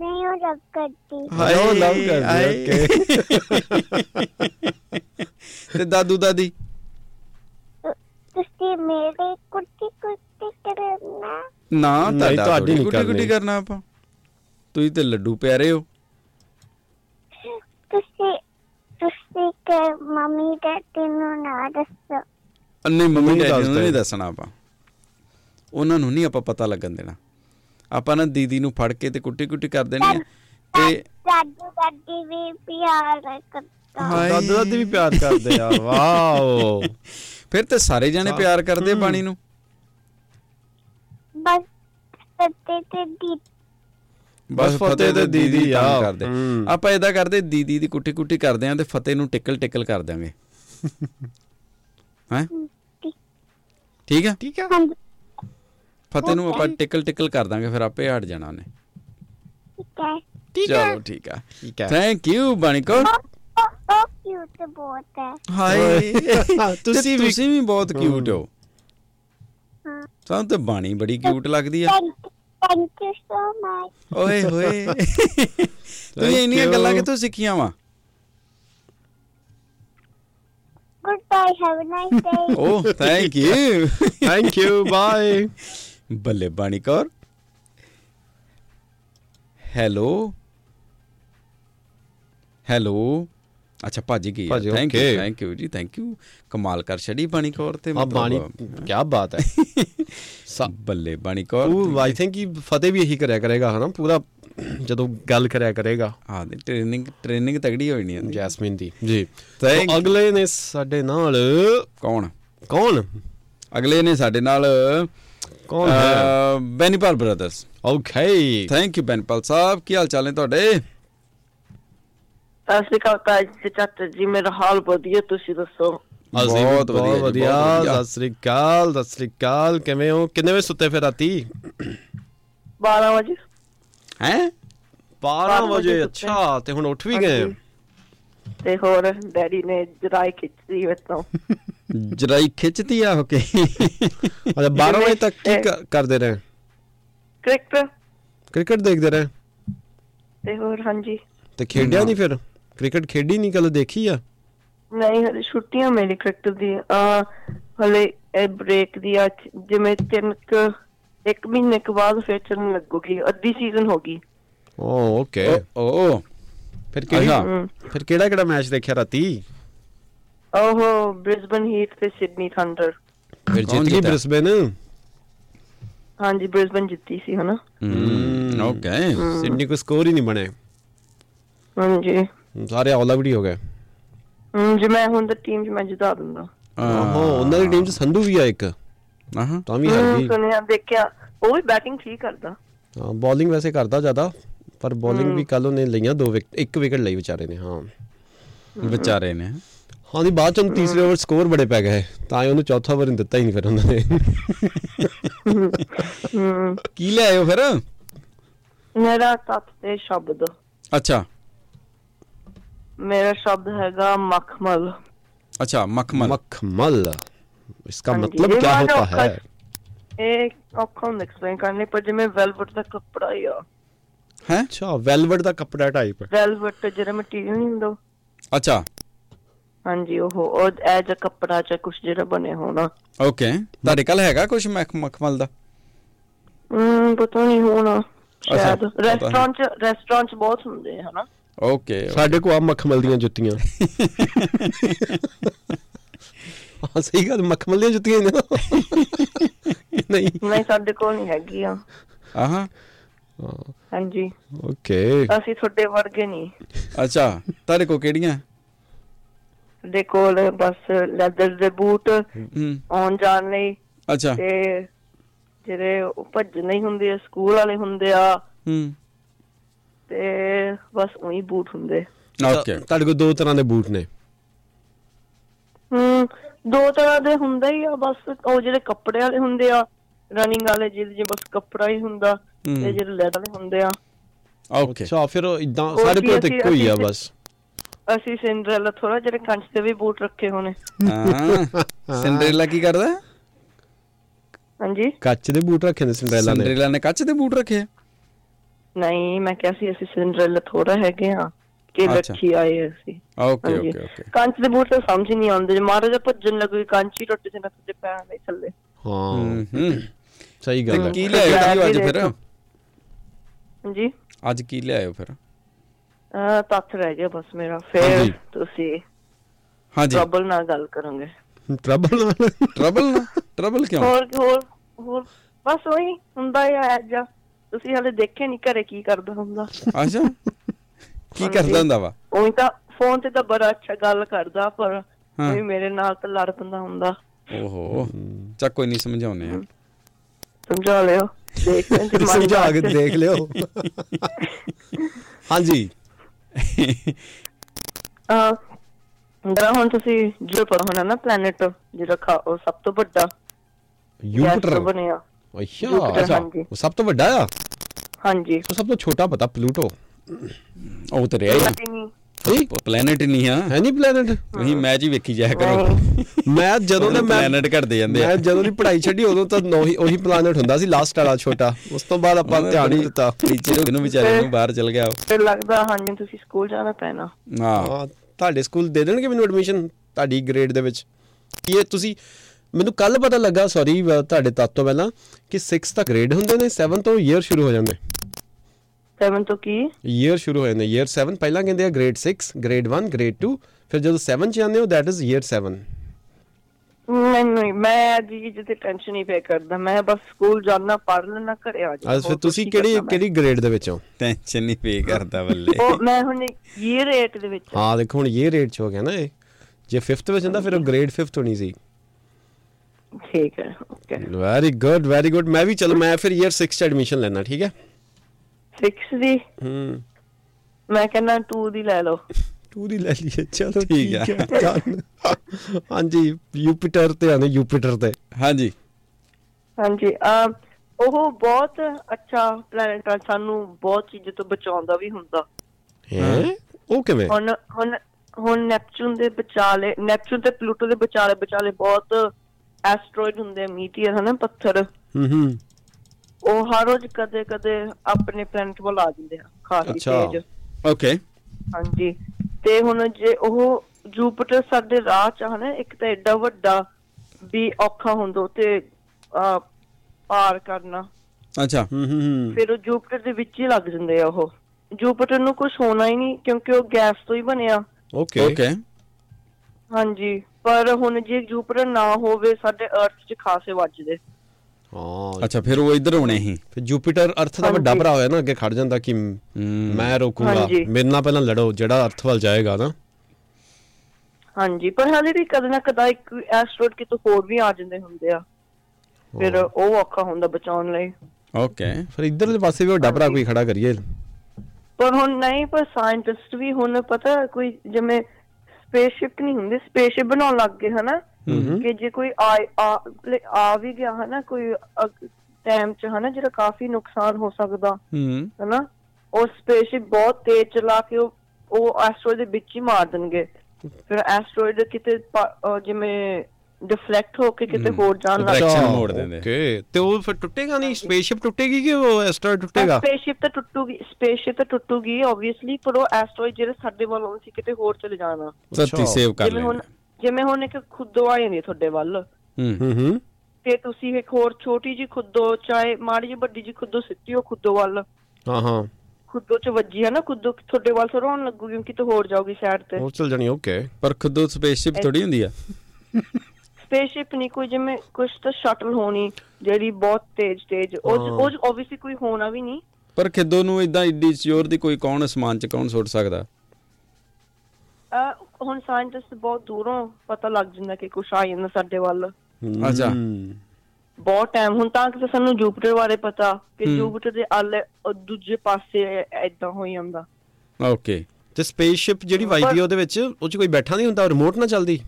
ਨਹੀਂ ਉਹ ਰੱਬ ਕਰਦੀ। ਹਾਏ ਉਹ love ਕਰਦੇ, ਹਾਏ। ਤੇ ਦਾਦੂ ਦਾਦੀ ਤੁਸੀਂ ਮੇਰੇ ਕੁੱਤੀ ਕੁੱਤੀ ਕਰਨਾ ਨਾ ਨਹੀਂ, ਤੁਹਾਡਾ ਤੁਹਾਡੀ ਨਹੀਂ ਕੁੱਟੀ ਕੁੱਟੀ ਕਰਨੀ। ਕਰਨਾ ਆਪਾਂ ਤੁਸੀਂ ਤੇ ਲੱਡੂ ਪਿਆਰੇ ਹੋ ਤੁਸੀਂ ਤੁਸੀਂ ਕਿ ਮੰਮੀ ਡੈਡੀ ਨੂੰ ਨਾ ਦੱਸੋ ਨਹੀਂ ਮੰਮੀ ਨਹੀਂ ਡੈਡੀ ਨੂੰ ਦੱਸਦੇ। ਨਹੀਂ ਦੱਸਣਾ ਆਪਾਂ ਉਹਨਾਂ ਨੂੰ ਨਹੀਂ ਆਪਾਂ ਪਤਾ ਲੱਗਣ ਦੇਣਾ ਆਪਾਂ ਨਾ ਦੀਦੀ ਨੂੰ ਫੜ ਕੇ ਤੇ ਕੁੱਟੀ ਕੁੱਟੀ ਕਰ ਦੇਣੀ ਹੈ ਤੇ ਦਾਦੂ ਦਾਦੀ ਵੀ ਪਿਆਰ ਕਰਦਾ। ਦਾਦਾ ਦਾਦੀ ਵੀ ਪਿਆਰ ਕਰਦੇ ਆ ਵਾਓ। ਫਿਰ ਤੇ ਸਾਰੇ ਜਣੇ ਪਿਆਰ ਕਰਦੇ ਆ ਪਾਣੀ ਨੂੰ? ਬਸ ਸੱਤੇ ਤੇ ਦੀ ਬਸ ਫਤਿਹ ਤੇ ਦੀਦੀ ਆ। ਕਰਦੇ। ਆਪਾਂ ਇਦਾਂ ਕਰਦੇ ਦੀਦੀ ਦੀ ਕੁੱਟੀ ਕੁੱਟੀ ਕਰਦੇ ਆਂ ਤੇ ਫਤਿਹ ਨੂੰ ਟਿਕਲ ਟਿਕਲ ਕਰ ਦਾਂਗੇ ਹੈ? ਠੀਕ। ਹੈ ਠੀਕ ਆ। ਫਤਿਹ ਨੂੰ ਆਪਾਂ ਟਿਕਲ ਟਿਕਲ ਕਰ ਦਾਂਗੇ ਫਿਰ ਆਪੇ ਹਟ ਜਾਣਾ ਉਹਨੇ। ਠੀਕ ਹੈ। ਚਲੋ ਠੀਕ ਆ। ਠੀਕ ਹੈ। ਥੈਂਕ ਯੂ ਬਾਣੀਕੋ। ਉਹ ਉਹ- ਕਿਊਟ ਬਹੁਤ ਹੈ ਹਾਏ ਤੁਸੀਂ ਤੁਸੀਂ ਵੀ- ਤੁਸੀਂ ਵੀ ਬਹੁਤ ਕਿਊਟ ਹੋ। ਹਾਂ। ਸਾਨੂੰ ਤੇ ਬਾਣੀ ਬੜੀ ਕਿਊਟ ਲੱਗਦੀ ਆ। ਥੈਂਕ ਯੂ ਸੋ ਮਚ ਓਏ ਹੋਏ। ਤੁਸੀਂ ਇੰਨੀਆਂ. ਗੱਲਾਂ ਕਿੱਥੋਂ ਸਿੱਖੀਆਂ ਵਾ? Good bye have a nice day O thank you thank you bye ਬੱਲੇ ਬਾਣੀ ਕੌਰ। ਹੈਲੋ। ਹੈਲੋ। ਅੱਛਾ ਭੱਜ ਗਈ ਥੈਂਕ ਯੂ. ਥੈਂਕ ਯੂ ਜੀ ਥੈਂਕ ਯੂ ਕਮਾਲ ਕਰ ਛੜੀ ਬਾਣੀ ਕੌਰ ਤੇ ਆ ਮਤਲਬ- ਬਾਣੀ ਕੀ ਬਾਤ ਹੈ। ਬੱਲੇ ਬਾਣੀ ਕੌਰ ਉਹ ਆਈ ਥਿੰਕ ਕਿ ਫਤਿਹ ਵੀ ਇਹੀ ਕਰਿਆ ਕਰੇਗਾ ਹਨਾ? ਪੂਰਾ ਜਦੋਂ ਗੱਲ ਕਰਿਆ ਕਰੇਗਾ। ਹਾਂ ਦੀ ਟ੍ਰੇਨਿੰਗ ਟ੍ਰੇਨਿੰਗ ਤਗੜੀ ਨਹੀਂ ਹੁੰਦੀ ਜੈਸਮਿਨ ਦੀ ਜੀ। ਸੋ ਅਗਲੇ ਨੇ ਸਾਡੇ ਨਾਲ ਕੌਣ? ਕੌਣ? ਅਗਲੇ ਨੇ ਸਾਡੇ ਨਾਲ ਕੌਣ ਹੈ? Bainipal brothers okay thank you Bainipal Sahib. ਕੀ ਹਾਲ ਚਾਲ ਨੇ ਤੁਹਾਡੇ? ਸਤਿ ਸ਼੍ਰੀ ਅਕਾਲ ਤਾਜ ਜੀ ਚਾਚਾ ਜੀ ਮੇਰਾ ਹਾਲ ਵਧੀਆ ਤੁਸੀਂ ਦੱਸੋ ਅਸੀਂ ਵੀ ਬਹੁਤ ਬਹੁਤ ਵਧੀਆ ਜੀ, ਵਧੀਆ ਬਹੁਤ ਵਧੀਆ। ਸਤਿ ਸ੍ਰੀ ਅਕਾਲ ਸਤਿ ਸ੍ਰੀ ਅਕਾਲ ਕਿਵੇਂ ਹੋ ਕਿੰਨੇ ਵਜੇ ਸੁੱਤੇ ਫਿਰ ਰਾਤੀ 12 ਵਜੇ ਹੈ 12 ਵਜੇ ਵਜੇ ਸੁੱਤੇ। ਅੱਛਾ ਤੇ ਹੁਣ ਉੱਠ ਵੀ ਗਏ ਹਾਂਜੀ। ਤੇ ਹੋਰ ਡੈਡੀ ਨੇ ਜਰਾਈ ਖਿੱਚੀ ਵਿੱਚੋਂ ਜਰਾਈ ਖਿੱਚਦੀ ਆ ਓਕੇ ਅੱਛਾ 12 ਵਜੇ ਤੱਕ ਕੀ ਕਰ- ਕਰਦੇ ਰਹੇ ਕ੍ਰਿਕਟ ਕ੍ਰਿਕਟ ਦੇਖਦੇ ਰਹੇ ਤੇ ਹੋਰ ਹਾਂਜੀ ਤੇ ਖੇਡਿਆ ਨਹੀਂ ਫਿਰ ਕ੍ਰਿਕਟ ਖੇਡੀ ਨਹੀਂ ਕੱਲ ਦੇਖੀ ਆ? ਨਹੀਂ ਹਲੇ ਛੁੱਟੀਆਂ ਮੇਰੀ ਕ੍ਰਿਕਟ ਦੀ। ਆ ਹਲੇ ਇਹ ਬ੍ਰੇਕ ਦੀ ਆ ਜਿਵੇਂ ਤਿੰਨ ਕੁ ਇੱਕ ਮਹੀਨੇ ਕੁ ਬਾਅਦ ਫਿਰ ਚੱਲਣ ਲੱਗੂਗੀ ਅੱਧੀ ਸੀਜ਼ਨ ਹੋ ਗਈ। ਓ ਓਕੇ ਓ ਫਿਰ ਕਿਹੜੀ। ਹਮ। ਫਿਰ ਕਿਹੜਾ ਕਿਹੜਾ ਮੈਚ ਦੇਖਿਆ ਰਾਤੀ? ਉਹ ਬ੍ਰਿਸਬਨ ਹੀਟ ਤੇ ਸਿਡਨੀ ਥੰਡਰ ਫਿਰ ਜਿੱਤ ਗਈ? ਬ੍ਰਿਸਬੇਨ ਹਾਂਜੀ ਬ੍ਰਿਸਬਨ ਜਿੱਤੀ ਸੀ ਹਨਾ? ਓਕੇ ਸਿਡਨੀ ਕੋ ਸਕੋਰ ਹੀ ਨਹੀਂ ਬਣੇ ਹਾਂਜੀ। ਸਾਰੇ ਆਲ ਆਊਟ ਹੀ ਹੋ ਗਏ? ਜੇ ਮੈਂ ਹੁਣ ਤਾਂ ਟੀਮ 'ਚ ਮੈਂ ਜਿਤਾ ਦੂੰਗਾ ਓਹੋ ਉਹਨਾਂ ਦੀ ਟੀਮ ਚ ਸੰਧੂ ਵੀ ਆ ਇੱਕ। ਆਹਾਂ। ਤਾਂ ਵੀ ਹਾਰ ਗਈ ਸੁਣਿਆ ਦੇਖਿਆ ਉਹ ਵੀ ਬੈਟਿੰਗ ਠੀਕ ਕਰਦਾ। ਹਾਂ ਬੋਲਿੰਗ ਵੈਸੇ ਕਰਦਾ ਜ਼ਿਆਦਾ ਪਰ ਬੋਲਿੰਗ ਵੀ ਕੱਲ ਉਹਨੇ ਲਈਆਂ ਦੋ ਵਿਕਟ ਇੱਕ ਵਿਕਟ ਲਈ ਵਿਚਾਰੇ ਨੇ ਹਾਂ। ਵਿਚਾਰੇ ਨੇ। ਹਾਂ ਦੀ ਬਾਅਦ ਚ ਤੀਸਰੇ ਓਵਰ ਸਕੋਰ ਬੜੇ ਪੈ ਗਏ। ਤਾਂ ਹੀ ਉਹਨੂੰ ਚੌਥਾ ਓਵਰ ਦਿੱਤਾ ਹੀ ਨਹੀਂ ਫਿਰ ਉਹਨਾਂ ਨੇ। ਕੀ ਲੈ ਆਇਓ ਫਿਰ? ਮੇਰਾ ਤੱਤ ਤੇ ਸ਼ਬਦ। ਅੱਛਾ। ਮੇਰਾ ਸ਼ਬਦ ਹੈਗਾ ਮਖਮਲ ਅੱਛਾ ਮਖਮਲ ਮਖਮਲ इसका हाँ जी, मतलब ये क्या बात होता औखा है ਇਹ ਔਖਾ ਹੁੰਦਾ ਐਕਸਪਲੇਨ ਕਰਨੇ ਪਰ ਜਿਵੇਂ ਵੈਲਵਟ ਦਾ ਕੱਪੜਾ ਹੀ ਆ ਹੈ अच्छा वेलवेट ਦਾ ਕੱਪੜਾ ਟਾਈਪ ਵੈਲਵਟ ਜਿਹੜਾ ਮਟੀਰੀਅਲ ਨਹੀਂ ਹੁੰਦਾ ਅੱਛਾ ਹਾਂਜੀ ਉਹ ਉਹ ਐ ਜਿਹਾ ਕੱਪੜਾ ਚ ਕੁਝ ਜਿਹੜਾ ਬਣਿਆ ਹੋਣਾ ਓਕੇ ਤੁਹਾਡੇ ਕੱਲ ਹੈਗਾ ਕੁਝ ਮਖਮਲ ਦਾ ਹਮ ਪਤਾ ਨਹੀਂ ਹੋਣਾ ਸ਼ਾਇਦ ਪਤਾ ਨਹੀਂ। ਰੈਸਟੋਰੈਂਟ ਚ ਰੈਸਟੋਰੈਂਟ ਚ ਬਹੁਤ ਹੁੰਦੇ ਆ ਹਨਾ ਓਕੇ ਸਾਡੇ ਕੋਲ ਆ ਮਖਮਲ ਦੀਆਂ ਜੁੱਤੀਆਂ। ਹਾਂ ਸਹੀ ਗੱਲ ਮਖਮਲ ਦੀਆਂ ਜੁੱਤੀਆਂ ਨੇ। ਨਹੀਂ। ਨਹੀਂ ਸਾਡੇ ਕੋਲ ਨਹੀਂ ਹੈਗੀ ਆ ਆਹਾਂ ਹਾਂਜੀ। ਓਕੇ ਅਸੀਂ ਤੁਹਾਡੇ ਵਰਗੇ ਨਹੀਂ। ਅੱਛਾ ਤੁਹਾਡੇ ਕੋ ਕਿਹੜੀਆਂ? ਸਾਡੇ ਕੋਲ ਬਸ ਲੈਦਰ ਦੇ ਬੂਟ ਹੂੰ। ਆਉਣ ਜਾਣ ਲਈ। ਅੱਛਾ। ਤੇ ਜਿਹੜੇ ਉਹ ਭੱਜਣੇ ਹੀ ਹੁੰਦੇ ਸਕੂਲ ਵਾਲੇ ਹੁੰਦੇ ਆ। ਹੂੰ। ਤੇ ਬਸ ਉਹੀ ਬੂਟ ਹੁੰਦੇ। ਓਕੇ ਤੁਹਾਡੇ ਕੋਲ ਦੋ ਤਰ੍ਹਾਂ ਦੇ ਬੂਟ ਨੇ। ਹਮ ਦੋ ਤਰ੍ਹਾਂ ਦੇ ਹੁੰਦੇ ਹੀ ਆ ਬਸ ਉਹ ਜਿਹੜੇ ਕੱਪੜੇ ਵਾਲੇ ਹੁੰਦੇ ਆ ਰਨਿੰਗ ਵਾਲੇ ਜਿਹਦੇ 'ਚ ਬਸ ਕੱਪੜਾ ਹੀ ਹੁੰਦਾ ਹੂੰ। ਤੇ ਜਿਹੜੇ ਲੈਦਰ ਵਾਲੇ ਹੁੰਦੇ ਆ। ਓਕੇ ਅੱਛਾ ਫਿਰ ਇਦਾਂ ਸਾਡੇ ਕੋਲ ਤਾਂ ਹੀ ਆ ਬਸ। ਅਸੀਂ ਸਿੰਡਰੇਲਾ ਥੋੜਾ ਜਿਹੜੇ ਕੰਚ ਦੇ ਵੀ ਬੂਟ ਰੱਖੇ ਹੋਣੇ। ਹਾਂ। ਸਿੰਡਰੇਲਾ ਕੀ ਕਰਦਾ? ਹਾਂਜੀ। ਕੱਚ ਦੇ ਬੂਟ ਰੱਖੇ ਨੇ ਸਿੰਡਰੈਲਾ ਨੇ। ਸਿੰਡਰੇਲਾ ਨੇ ਕੱਚ ਦੇ ਬੂਟ ਰੱਖੇ? ਆ? ਨਹੀਂ ਮੈਂ ਕਿਹਾ ਸੀ ਅਸੀਂ ਸਿੰਡਰੇਲਾ ਥੋੜਾ ਹੈਗੇ ਆ ਕਿ। ਰੱਖੀ ਆਏ ਅਸੀਂ। ਓਕੇ। Okay okay. ਕੰਚ ਦੇ ਬੂਟ ਤਾਂ ਸਮਝ ਹੀ ਨਹੀਂ ਆਉਂਦੇ ਜੇ ਮਹਾਰਾਜਾ ਭੱਜਣ ਲੱਗੇ ਕੰਚ ਹੀ ਟੁੱਟ ਜਾਣਾ ਤੁਹਾਡੇ ਪੈਰਾਂ ਦੇ ਥੱਲੇ। ਹਾਂ। ਹੂੰ ਹੂੰ। ਸਹੀ ਗੱਲ ਤੇ ਹੈ। ਕੀ ਲਿਆਇਓ ਅੱਜ ਫਿਰ? ਹਾਂਜੀ ਅੱਜ ਕੀ ਲਿਆਇਓ ਫਿਰ? ਅਹ ਤੱਥ ਰਹਿ ਗਿਆ ਬਸ ਮੇਰਾ। ਫਿਰ। ਤੁਸੀਂ ਹਾਂਜੀ। ਟਰਬਲ ਨਾਲ ਗੱਲ ਕਰੋਗੇ। ਟਰਬਲ ਨਾਲ? ਟਰਬਲ ਟਰਬਲ ਕਿਉਂ? ਹੋਰ ਹੋਰ ਹੋਰ। ਬਸ ਉਹੀ ਹੁੰਦਾ ਹੀ ਆ ਜਾ ਤੁਸੀਂ ਹਾਲੇ ਦੇਖੇ ਨਹੀਂ ਘਰੇ ਕੀ ਕਰਦਾ ਹੁੰਦਾ। ਅੱਛਾ। ਕੀ ਕਰਦਾ ਹੁੰਦਾ ਵਾ? ਉਹੀ ਤਾਂ ਫੋਨ ਤੇ ਤਾਂ ਬੜਾ ਅੱਛਾ ਗੱਲ ਕਰਦਾ ਪਰ। ਉਹੀ ਮੇਰੇ ਨਾਲ ਤਾਂ ਲੜ ਪੈਂਦਾ ਹੁੰਦਾ। ਓਹੋ। ਚੱਕ ਕੋਈ ਨਹੀਂ ਸਮਝਾਉਨੇ ਆ। ਸਮਝਾ ਲਿਓ। ਦੇਖ ਲੈਣ ਤੇ ਸਮਝਾ ਕੇ। ਦੇਖ ਲਿਓ। ਹਾਂਜੀ। ਅਹ ਜਿਹੜਾ ਹੁਣ ਤੁਸੀਂ ਜੋ ਪੜ੍ਹੋ ਹੋਣਾ ਨਾ ਪਲੈਨਟ ਜਿਹੜਾ ਖਾ- ਉਹ ਸਭ ਤੋਂ ਵੱਡਾ ਯੂਪੀਟਰ ਤੋਂ ਬਣਿਆ। ਅੱਛਾ ਅੱਛਾ। ਹਾਂਜੀ। ਉਹ ਸਭ ਤੋਂ ਵੱਡਾ ਆ? ਹਾਂਜੀ। ਉਹ ਸਭ ਤੋਂ ਛੋਟਾ ਪਤਾ ਪਲੂਟੋ। ਉਹ ਤੇ ਰਿਹਾ ਹੀ। ਨਹੀਂ। ਨਹੀਂ ਪਲੈਨਟ ਹੀ ਨਹੀਂ ਆ। ਹੈ ਨਹੀਂ ਪਲੈਨਟ ਤੁਸੀਂ ਮੈਚ ਹੀ ਵੇਖੀ ਜਾਇਆ ਕਰੋ। ਨਹੀਂ। ਮੈਂ ਜਦੋਂ ਦਾ ਮੈਂ ਪਲੈਨਟ ਘਟਦੇ ਜਾਂਦੇ ਆ। ਮੈਂ ਜਦੋਂ ਦੀ ਪੜ੍ਹਾਈ ਛੱਡੀ ਉਦੋਂ ਤਾਂ ਉਹੀ ਉਹੀ ਪਲੈਨਟ ਹੁੰਦਾ ਸੀ ਲਾਸਟ ਵਾਲਾ ਛੋਟਾ। ਉਸ ਤੋਂ ਬਾਅਦ ਆਪਾਂ ਧਿਆਨ ਨਹੀਂ ਦਿੱਤਾ। ਟੀਚਰ ਨੂੰ ਵਿਚਾਰੇ ਨੂੰ ਬਾਹਰ ਚਲ ਗਿਆ ਉਹ। ਫਿਰ ਲੱਗਦਾ ਹਾਂਜੀ ਤੁਸੀਂ ਸਕੂਲ ਜਾਣਾ ਪੈਣਾ। ਹਾਂ। ਹਾਂ ਤੁਹਾਡੇ ਸਕੂਲ ਦੇ ਦੇਣਗੇ ਮੈਨੂੰ ਐਡਮਿਸ਼ਨ ਤੁਹਾਡੀ ਗ੍ਰੇਡ ਦੇ ਵਿੱਚ। ਕੀ ਇਹ ਤੁਸੀਂ ਮੈਨੂੰ ਕੱਲ ਪਤਾ ਲੱਗਾ ਸੌਰੀ ਤੁਹਾਡੇ ਤੱਤ ਤੋਂ ਪਹਿਲਾਂ ਕਿ 6 ਤੱਕ ਗ੍ਰੇਡ ਹੁੰਦੇ ਨੇ 7 ਤੋਂ ਈਅਰ ਸ਼ੁਰੂ ਹੋ ਜਾਂਦੇ। 7 ਤੋਂ ਕੀ? ਈਅਰ ਸ਼ੁਰੂ ਹੋ ਜਾਂਦੇ ਈਅਰ 7 ਪਹਿਲਾਂ ਕਹਿੰਦੇ ਆ ਗ੍ਰੇਡ 6 ਗ੍ਰੇਡ 1 ਗ੍ਰੇਡ 2 ਫਿਰ ਜਦੋਂ 7 ਚ ਜਾਂਦੇ ਹੋ ਦੈਟ ਇਜ਼ ਈਅਰ 7 ਨਹੀਂ ਨਹੀਂ ਮੈਂ ਜੀ ਜਿੱਤੇ ਟੈਨਸ਼ਨ ਨਹੀਂ ਪੇ ਕਰਦਾ ਮੈਂ ਬਸ ਸਕੂਲ ਜਾਣਾ ਪੜ੍ਹ ਲੈਣਾ ਘਰੇ ਆ ਜਾਣਾ ਅੱਜ ਫਿਰ ਤੁਸੀਂ ਕਿਹੜੀ ਕਿਹੜੀ ਗ੍ਰੇਡ ਦੇ ਵਿੱਚ ਹੋ? ਟੈਨਸ਼ਨ ਨਹੀਂ ਪੇ ਕਰਦਾ ਬੱਲੇ। ਉਹ ਮੈਂ ਹੁਣ ਇਹ ਰੇਟ ਦੇ ਵਿੱਚ ਹਾਂ। ਦੇਖੋ ਹੁਣ ਇਹ ਰੇਟ ਚ ਹੋ ਗਿਆ ਨਾ ਇਹ। ਜੇ 5th ਵਿੱਚ ਹੁੰਦਾ ਫਿਰ ਉਹ ਗ੍ਰੇਡ 5th ਹੋਣੀ ਸੀ। ਠੀਕ ਹੈ okay very good very good ਮੈਂ ਵੀ ਚਲੋ ਮੈਂ ਫਿਰ ਈਅਰ 6 ਚ ਐਡਮਿਸ਼ਨ ਲੈਣਾ ਠੀਕ ਹੈ? 6 ਦੀ? ਹੂੰ। ਮੈਂ ਕਹਿੰਦਾ 2 ਦੀ ਲੈ ਲਓ। ਟੂ ਦੀ ਲੈ ਲਈਏ ਚਲੋ ਠੀਕ ਆ। ਹੈ। ਹਾਂਜੀ ਯੂਪੀਟਰ ਤੇ ਆਨੇ ਯੂਪੀਟਰ ਤੇ। ਹਾਂਜੀ। ਹਾਂਜੀ ਅਮ ਉਹ ਬਹੁਤ ਅੱਛਾ ਪਲੈਨਟ ਆ ਸਾਨੂੰ ਬਹੁਤ ਚੀਜ਼ਾਂ ਤੋਂ ਬਚਾਉਂਦਾ ਵੀ ਹੁੰਦਾ। ਹੈ? ਉਹ ਕਿਵੇਂ? ਹੁਣ ਹੁਣ ਹੁਣ ਨੈਪਚੂਨ ਦੇ ਵਿਚਾਲੇ ਨੈਪਚੂਨ ਤੇ ਪਲੂਟੋ ਦੇ ਵਿਚਾਲੇ ਵਿਚਾਲੇ ਬਹੁਤ ਐਸਟਰੋਇਡ ਹੁੰਦੇ ਆ ਮੀਟੀਅਰ ਹਨਾ ਪੱਥਰ। ਹੂੰ ਹੂੰ। ਉਹ ਹਰ ਰੋਜ਼ ਕਦੇ ਕਦੇ ਆਪਣੇ ਪਲੈਨਟ ਵੱਲ ਆ ਜਾਂਦੇ ਆ ਖਾਸੀ ਅੱਛਾ। ਤੇਜ਼। ਓਕੇ ਹਾਂਜੀ। ਤੇ ਹੁਣ ਜੇ ਉਹ ਜੂਪੀਟਰ ਸਾਡੇ ਰਾਹ ਚ ਹਨਾ ਇੱਕ ਤਾਂ ਐਡਾ ਵੱਡਾ ਵੀ ਔਖਾ ਹੁੰਦਾ ਤੇ ਆ ਪਾਰ ਕਰਨਾ। ਅੱਛਾ ਹੂੰ ਹੂੰ ਹੂੰ। ਫਿਰ ਉਹ ਜੂਪੀਟਰ ਦੇ ਵਿੱਚ ਹੀ ਲੱਗ ਜਾਂਦੇ ਆ ਉਹ। ਜੂਪੀਟਰ ਨੂੰ ਕੁਝ ਹੋਣਾ ਹੀ ਨਹੀਂ ਕਿਉਂਕਿ ਉਹ ਗੈਸ ਤੋਂ ਹੀ ਬਣਿਆ। ਓਕੇ ਓਕੇ ਹਾਂਜੀ। ਪਰ ਹੁਣ ਜੇ ਜੂਪੀਟਰ ਨਾ ਹੋਵੇ ਸਾਡੇ ਅਰਥ 'ਚ ਖਾਸੇ ਵੱਜਦੇ। ਹਾਂ। ਅੱਛਾ ਫਿਰ ਉਹ ਇੱਧਰ ਹੋਣੇ ਸੀ। ਫਿਰ ਜੂਪੀਟਰ ਅਰਥ ਦਾ ਵੱਡਾ। ਭਰਾ ਹੋਇਆ ਨਾ ਅੱਗੇ ਖੜ ਜਾਂਦਾ ਕਿ ਮ- ਹੂੰ ਰੋਕੂਗਾ। ਮੇਰੇ ਨਾਲ ਪਹਿਲਾਂ ਲੜੋ ਜਿਹੜਾ ਅਰਥ ਵੱਲ ਜਾਏਗਾ ਨਾ। ਹਾਂਜੀ ਪਰ ਹਾਲੇ ਵੀ ਕਦੇ ਨਾ ਕਦਾ ਇੱਕ ਐਸਟਰੋਇਡ ਕਿਤੋਂ ਹੋਰ ਵੀ ਆ ਜਾਂਦੇ ਹੁੰਦੇ ਆ। ਫਿਰ ਉਹ ਔਖਾ ਹੁੰਦਾ ਬਚਾਉਣ ਲਈ। ਓਕੇ ਫਿਰ ਇੱਧਰਲੇ ਪਾਸੇ ਵੀ ਵੱਡਾ ਭਰਾ ਕੋਈ ਖੜਾ ਕਰੀਏ। ਪਰ ਹੁਣ ਨਹੀਂ ਪਰ ਸਾਇੰਟਿਸਟ ਵੀ ਹੁਣ ਪਤਾ ਕੋਈ ਜਿਵੇਂ ਸਪੇਸਸ਼ਿਪ ਨਹੀਂ ਹੁੰਦੀ ਸਪੇਸਸ਼ਿਪ ਬਣਾਉਣ ਲੱਗ ਗਏ ਹਨਾ? ਕਿ ਜੇ ਕੋਈ ਆ ਵੀ ਗਿਆ ਹਨਾ ਕੋਈ ਟਾਈਮ ਚ ਹਨਾ ਜਿਹੜਾ ਕਾਫੀ ਨੁਕਸਾਨ ਹੋ ਸਕਦਾ ਹਨਾ? ਉਹ ਸਪੇਸਸ਼ਿਪ ਬਹੁਤ ਤੇਜ਼ ਚਲਾ ਕੇ ਉਹ ਉਹ ਐਸਟਰੋਇਡ ਦੇ ਵਿੱਚ ਹੀ ਮਾਰ ਦੇਣਗੇ। ਫਿਰ ਐਸਟਰੋਇਡ ਕਿਤੇ ਜਿਵੇਂ ਡਿਫਲੈਕਟ ਹੋ ਕੇ ਕਿਤੇ ਹੋਰ ਜਾਣ ਲੱਗ ਅੱਛਾ, ਮੋੜ ਦਿੰਦੇ। ਓਕੇ ਤੇ ਉਹ ਫਿਰ ਟੁੱਟੇਗਾ ਨਹੀਂ? ਸਪੇਸਸ਼ਿਪ ਟੁੱਟੇਗੀ ਕਿ ਉਹ ਐਸਟਰ ਟੁੱਟੇਗਾ? ਸਪੇਸਸ਼ਿਪ ਤਾਂ ਟੁੱਟੂਗੀ ਸਪੇਸਸ਼ਿਪ ਤਾਂ ਟੁੱਟੂਗੀ ਆਬਵੀਅਸਲੀ ਪਰ ਉਹ ਐਸਟਰੋਇਡ ਜਿਹੜੇ ਸਾਡੇ ਵੱਲ ਆਉਣ ਸੀ ਕਿਤੇ ਹੋਰ ਚਲੇ ਜਾਣਾ। ਧਰਤੀ ਸੇਵ ਕਰ ਲੈਣਾ ਜਿਵੇਂ ਹੁਣ ਇੱਕ ਖੁੱਦੋ ਆ ਜਾਂਦੀ ਹੈ ਤੁਹਾਡੇ ਵੱਲ। ਹੂੰ। ਹੂੰ ਹੂੰ। ਤੇ ਤੁਸੀਂ ਇੱਕ ਹੋਰ ਛੋਟੀ ਜੀ ਖੁੱਦੋ ਚਾਹੇ ਮਾੜੀ ਜੀ ਵੱਡੀ ਜੀ ਖੁੱਦੋ ਸਿੱਟੀ ਹੋ ਖੁੱਦੋ ਵੱਲ। ਹਾਂ ਹਾਂ। ਖੁੱਦੋ ਚ ਵੱਜੀ ਹੈ ਨਾ ਖੁੱਦੋ ਤੁਹਾਡੇ ਵੱਲ ਹੋਣ ਲੱਗੂਗੀ ਕਿਤੇ ਹੋਰ ਜਾਊਗੀ ਸਾਈਡ ਤੇ। ਉਹ ਚਲ ਜਾਣੀ ਓਕੇ। ਪਰ ਖੁਦ ਸਪੇਸਸ਼ਿਪ ਥੋੜੀ ਹੁੰਦੀ ਆ। ਸਪੇਸਸ਼ਿਪ ਨਹੀਂ ਕੋਈ ਜਿਵੇਂ ਕੁਝ ਤਾਂ ਸ਼ਟਲ ਹੋਣੀ ਜਿਹੜੀ ਬਹੁਤ ਤੇਜ਼ ਤੇਜ਼। ਉਹ। ਉਹ ਆਬਵੀਅਸਲੀ ਕੋਈ ਹੋਣਾ ਵੀ ਨਹੀਂ ਪਰ ਖਿੱਦੋ ਨੂੰ ਇਦਾਂ ਏਡੀ ਸਿਓਰ ਦੀ ਕੋਈ ਕੌਣ ਅਸਮਾਨ ਚ ਕੌਣ ਸੁੱਟ ਸਕਦਾ? ਹੁਣ ਸਾਇੰਟਿਸਟ ਬਹੁਤ ਦੂਰੋਂ ਪਤਾ ਲੱਗ ਜਾਂਦਾ ਕਿ ਕੁਝ ਆ ਜਾਂਦਾ ਸਾਡੇ ਵੱਲ। ਅੱਛਾ। ਬਹੁਤ ਟਾਈਮ ਹੁਣ ਤਾਂ ਕਿ ਸਾਨੂੰ ਜੂਪੀਟਰ ਬਾਰੇ ਪਤਾ ਕਿ। ਜੂਪੀਟਰ ਦੇ ਆਲੇ ਦੂਜੇ ਪਾਸੇ ਐਦਾਂ ਹੋ ਜਾਂਦਾ। ਓਕੇ। ਤੇ ਸਪੇਸਸ਼ਿਪ ਜਿਹੜੀ ਵੱਜਦੀ ਉਹਦੇ ਵਿੱਚ ਉਹ ਚ ਕੋਈ ਬੈਠਾ ਨਹੀਂ ਹੁੰਦਾ ਰਿਮੋਟ ਨਾ ਚੱਲਦੀ?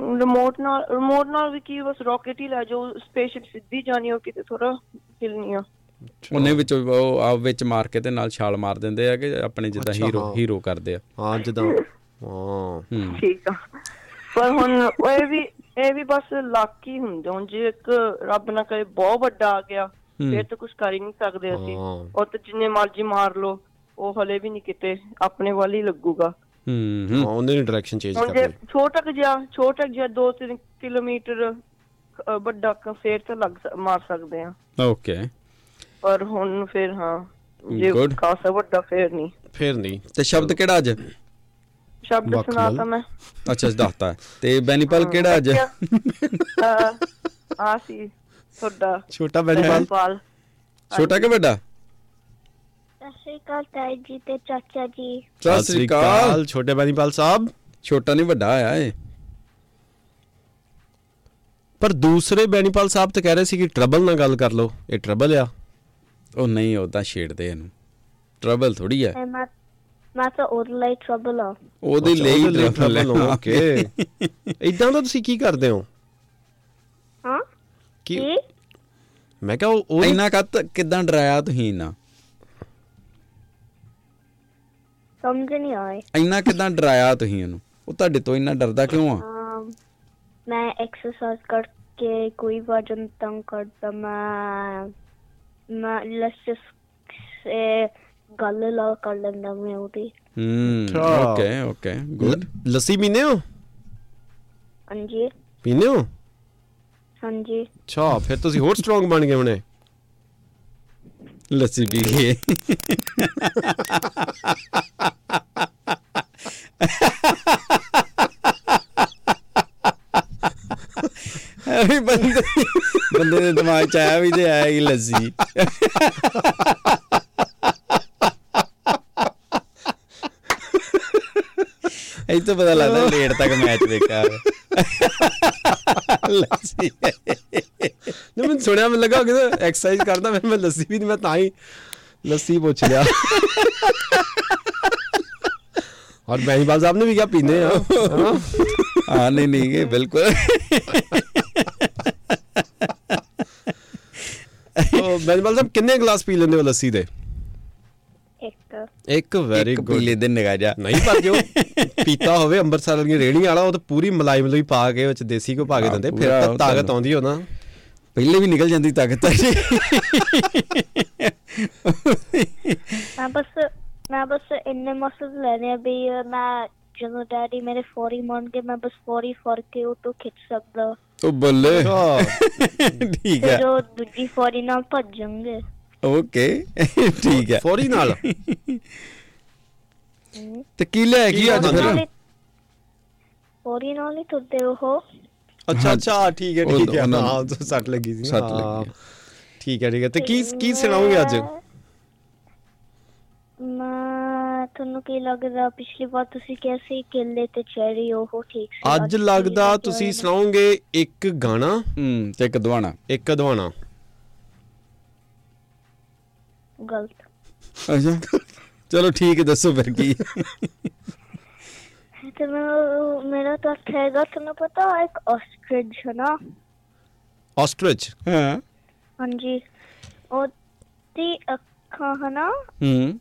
ਰਿਮੋਟ ਨਾਲ ਰਿਮੋਟ ਨਾਲ ਵੀ ਕੀ ਬਸ ਰਾਕਟ ਹੀ ਲੈ ਜਾਓ ਸਪੇਸਸ਼ਿਪ ਸਿੱਧੀ ਜਾਣੀ ਹੋ ਕਿਤੇ ਥੋੜਾ ਹਿਲਣੀ ਆ। ਉਹਨੇ ਵਿੱਚ ਉਹ ਆਪ ਵਿੱਚ ਮਾਰ ਕੇ ਤੇ ਨਾਲ ਛਾਲ ਮਾਰ ਦਿੰਦੇ ਆ ਕਿ ਆਪਣੇ ਜਿੱਦਾਂ ਹੀਰੋ। ਹੀਰੋ ਕਰਦੇ ਆ। ਹਾਂ ਜਿੱਦਾਂ ਹਾਂ। ਠੀਕ ਆ। ਪਰ ਹੁਣ ਉਹ ਵੀ ਇਹ ਵੀ ਬਸ ਲੱਕ ਹੀ ਹੁੰਦੇ ਹੁਣ ਜੇ ਇੱਕ ਰੱਬ ਨਾ ਕਰੇ ਬਹੁਤ ਵੱਡਾ ਆ ਗਿਆ ਫਿਰ ਤਾਂ ਕੁਝ ਕਰ ਹੀ ਨਹੀਂ ਸਕਦੇ ਅਸੀਂ। ਉਹ ਤਾਂ ਜਿੰਨੇ ਮਰਜ਼ੀ ਮਾਰ ਲਓ ਉਹ ਹਲੇ ਵੀ ਨਹੀਂ ਕਿਤੇ ਆਪਣੇ ਵੱਲ ਹੀ ਲੱਗੂਗਾ। ਹੂੰ ਹਾਂ ਉਹਨੇ ਡਾਇਰੈਕਸ਼ਨ ਚੇਂਜ ਹੁਣ ਜੇ ਕਰਨੀ ਛੋਟਾ ਕੁ ਜਿਹਾ ਛੋਟਾ ਕੁ ਜਿਹਾ 2-3 ਕਿਲੋਮੀਟਰ ਅ, ਵੱਡਾ ਕ ਫੇਰ ਤਾਂ ਲੱਗ ਸ- ਮਾਰ ਸਕਦੇ ਆ। ਓਕੇ। ਪਰ ਹੁਣ ਫਿਰ ਹਾਂ ਜੇ Good. ਖਾਸਾ ਵੱਡਾ ਫੇਰ ਨਹੀਂ। ਫੇਰ ਨਹੀਂ। ਤੇ ਸ਼ਬਦ ਕਿਹੜਾ ਅੱਜ? ਸ਼ਬਦ ਮਖਮਲ। ਸੁਣਾਤਾ ਮੈਂ। ਅੱਛਾ ਦੱਸਤਾ। ਤੇ ਬੈਨੀਪਲ ਕਿਹੜਾ ਅੱਜ? ਆ ਸੀ ਤੁਹਾਡਾ। ਛੋਟਾ ਬੈਨੀਪਾਲ। ਪਾਲ ਛੋਟਾ ਕਿ ਵੱਡਾ? ਸਤਿ ਸ਼੍ਰੀ ਅਕਾਲ ਤਾਈ ਜੀ ਤੇ ਚਾਚਾ ਜੀ। ਸਤਿ ਸ੍ਰੀ ਅਕਾਲ। ਛੋਟੇ ਬੈਨੀਪਾਲ ਸਾਹਿਬ। ਛੋਟਾ ਨਹੀਂ ਵੱਡਾ ਆਇਆ ਏ। ਪਰ ਦੂਸਰੇ ਬੈਨੀਪਾਲ ਸਾਹਿਬ ਤਾਂ ਕਹਿ ਰਹੇ ਸੀ ਕਿ ਟਰਬਲ ਨਾਲ ਗੱਲ ਕਰ ਲਓ। ਇਹ ਟਰਬਲ ਆ। ਉਹ ਨਹੀਂ ਉਹਦਾ ਛੇੜਦੇ ਇਹਨੂੰ। ਟਰਬਲ ਥੋੜੀ ਆ। ਮੈਂ ਮੈਂ ਤਾਂ ਉਹਦੇ ਲਈ ਟਰਬਲ ਆ। ਉਹਦੇ ਲਈ ਟਰਬਲ ਓਕੇ ਇਦਾਂ ਦਾ ਤੁਸੀਂ ਕੀ ਕਰਦੇ ਹੋ? ਹਾਂ? ਕੀ ਕੀ? ਮੈਂ ਕਿਹਾ ਉਹ ਉਹ ਇੰਨਾ ਕੱਤ ਕਿਦਾਂ ਡਰਾਇਆ ਤੁਸੀਂ ਇੰਨਾ? ਸਮਝ ਨਹੀਂ ਆਏ। ਇੰਨਾ ਕਿਦਾਂ ਡਰਾਇਆ ਤੁਸੀਂ ਉਹਨੂੰ ਉਹ ਤੁਹਾਡੇ ਤੋਂ ਇੰਨਾ ਡਰਦਾ ਕਿਉਂ ਆ? ਮੈਂ ਐਕਸਰਸਾਈਜ਼ ਕਰਕੇ ਕੋਈ ਵਜਨ ਤੰਗ ਕਰਦਾ ਮੈਂ ਮੈਂ ਲੈਸ ਸੇ ਗੱਲ ਲਾ ਕਰ ਲੈਂਦਾ ਮੈਂ ਉਹਦੀ। ਹੂੰ ਅੱਛਾ। ਓਕੇ ਓਕੇ ਗੁੱਡ ਲ- ਲੱਸੀ ਪੀਨੇ ਹੋ? ਹਾਂਜੀ। ਪੀਨੇ ਹੋ? ਹਾਂਜੀ। ਅੱਛਾ ਫਿਰ ਤੁਸੀਂ ਹੋਰ ਸਟਰੋਂਗ ਬਣ ਗਏ ਹੁਣੇ। ਲੱਸੀ ਪੀ ਕੇ। ਐਵੇਂ ਬੰਦੇ ਬੰਦੇ ਦੇ ਦਿਮਾਗ ਚ ਆਇਆ ਵੀ ਤੇ ਆਇਆ ਹੀ ਲੱਸੀ। ਇਹ ਤਾਂ ਪਤਾ ਲੱਗਦਾ ਲੇਟ ਤੱਕ ਮੈਚ ਵੇਖਿਆ ਲੱਸੀ। ਨਾ ਮੈਂ ਸੁਣਿਆ, ਮੈਨੂੰ ਲੱਗਾ ਕਿ ਐਕਸਰਸਾਈਜ਼ ਕਰਦਾ, ਫਿਰ ਮੈਂ ਲੱਸੀ ਵੀ ਮੈਂ ਤਾਂ ਹੀ ਲੱਸੀ ਪੁੱਛ ਲਿਆ। ਸਾਹਿਬ ਨੇ ਵੀ ਕਿਹਾ ਪੀਨੇ ਆ। ਹਾਂ। ਹਾਂ ਨਹੀਂ ਨਹੀਂ ਇਹ ਬਿਲਕੁਲ। ਉਹ ਬੈਨੀਪਾਲ ਸਾਹਿਬ ਕਿੰਨੇ ਗਲਾਸ ਪੀ ਲੈਂਦੇ ਹੋ ਲੱਸੀ ਦੇ? ਇੱਕ। ਇੱਕ ਵੈਰੀ ਇੱਕ ਗੁੱਡ ਪੀਲੇ ਦੇ ਨਿਗਾਹ ਜਾ ਨਹੀਂ ਪਰ ਜੋ ਪੀਤਾ ਹੋਵੇ ਅੰਮ੍ਰਿਤਸਰ ਵਾਲੀ ਰੇਹੜੀ ਵਾਲਾ ਉਹ ਤਾਂ ਪੂਰੀ ਮਲਾਈ ਮਲਾਈ ਪਾ ਕੇ ਵਿੱਚ ਦੇਸੀ ਕੋ ਪਾ ਕੇ ਦਿੰਦੇ ਫਿਰ ਤਾਂ ਤਾਕਤ ਆਉਂਦੀ ਹੋ ਨਾ। ਪਹਿਲੇ ਵੀ ਨਿਕਲ ਜਾਂਦੀ ਤਾਕਤ। ਮੈਂ ਬਸ ਮੈਂ ਬਸ ਇੰਨੇ ਮਸਲ ਲੈਣੇ ਆ ਵੀ ਮੈਂ ਜਦੋਂ ਡੈਡੀ ਮੇਰੇ ਫੋਰੀ ਮੰਨਗੇ ਮੈਂ ਬਸ ਫੋਰੀ ਫੜ ਕੇ ਉਹ ਤੋਂ ਖਿੱਚ ਸਕਦਾ। ਉਹ ਬੱਲੇ। ਠੀਕ ਹੈ ਉਹ ਦੂਜੀ ਫੋਰੀ ਨਾਲ ਭੱਜਣਗੇ। ਓਕੇ ਠੀਕ ਹੈ ਫੌਰੀ ਨਾਲ? ਤੇ ਕੀ ਲੈ ਗਈ ਅੱਜ। ਫਿਰ? ਫੋਰੀ ਨਾਲ ਹੀ ਤੁਰਦੇ ਉਹ। ਅੱਛਾ ਅੱਛਾ ਠੀਕ ਹੈ ਠੀਕ ਹੈ ਹਾਂ ਸੱਟ ਲੱਗੀ ਸੀ ਸੱਟ ਹਾਂ। ਲੱਗੀ। ਠੀਕ ਹੈ ਠੀਕ ਹੈ ਤੇ ਕੀ ਕੀ ਸੁਣਾਓਗੇ ਅੱਜ? ਮੈਂ ਤੁਹਾਨੂੰ ਕੀ ਲੱਗਦਾ ਪਿਛਲੀ ਵਾਰ ਤੁਸੀਂ ਕਿਹਾ ਸੀ ਕੇਲੇ ਤੇ ਚੈਰੀ ਉਹ ਠੀਕ ਸੀ। ਅੱਜ ਲੱਗਦਾ ਤੁਸੀਂ ਸੁਣਾਓਗੇ ਇੱਕ ਗਾਣਾ। ਹੂੰ ਤੇ ਇੱਕ ਦਵਾਣਾ ਇੱਕ ਅਦਵਾਣਾ। ਗਲਤ। ਅੱਛਾ। ਚਲੋ ਠੀਕ ਹੈ ਦੱਸੋ ਫਿਰ ਕੀ। ਤੇ ਮੈਂ ਮੇਰਾ ਤਾਂ ਹੈਗਾ ਤੁਹਾਨੂੰ ਪਤਾ ਇੱਕ ਆਸਟ੍ਰਿਚ ਹੈ ਨਾ। ਆਸਟ੍ਰਿਚ ਹਾਂ। ਹਾਂਜੀ। ਉਹਦੀ ਅੱਖਾਂ ਹਨਾ ਹੂੰ।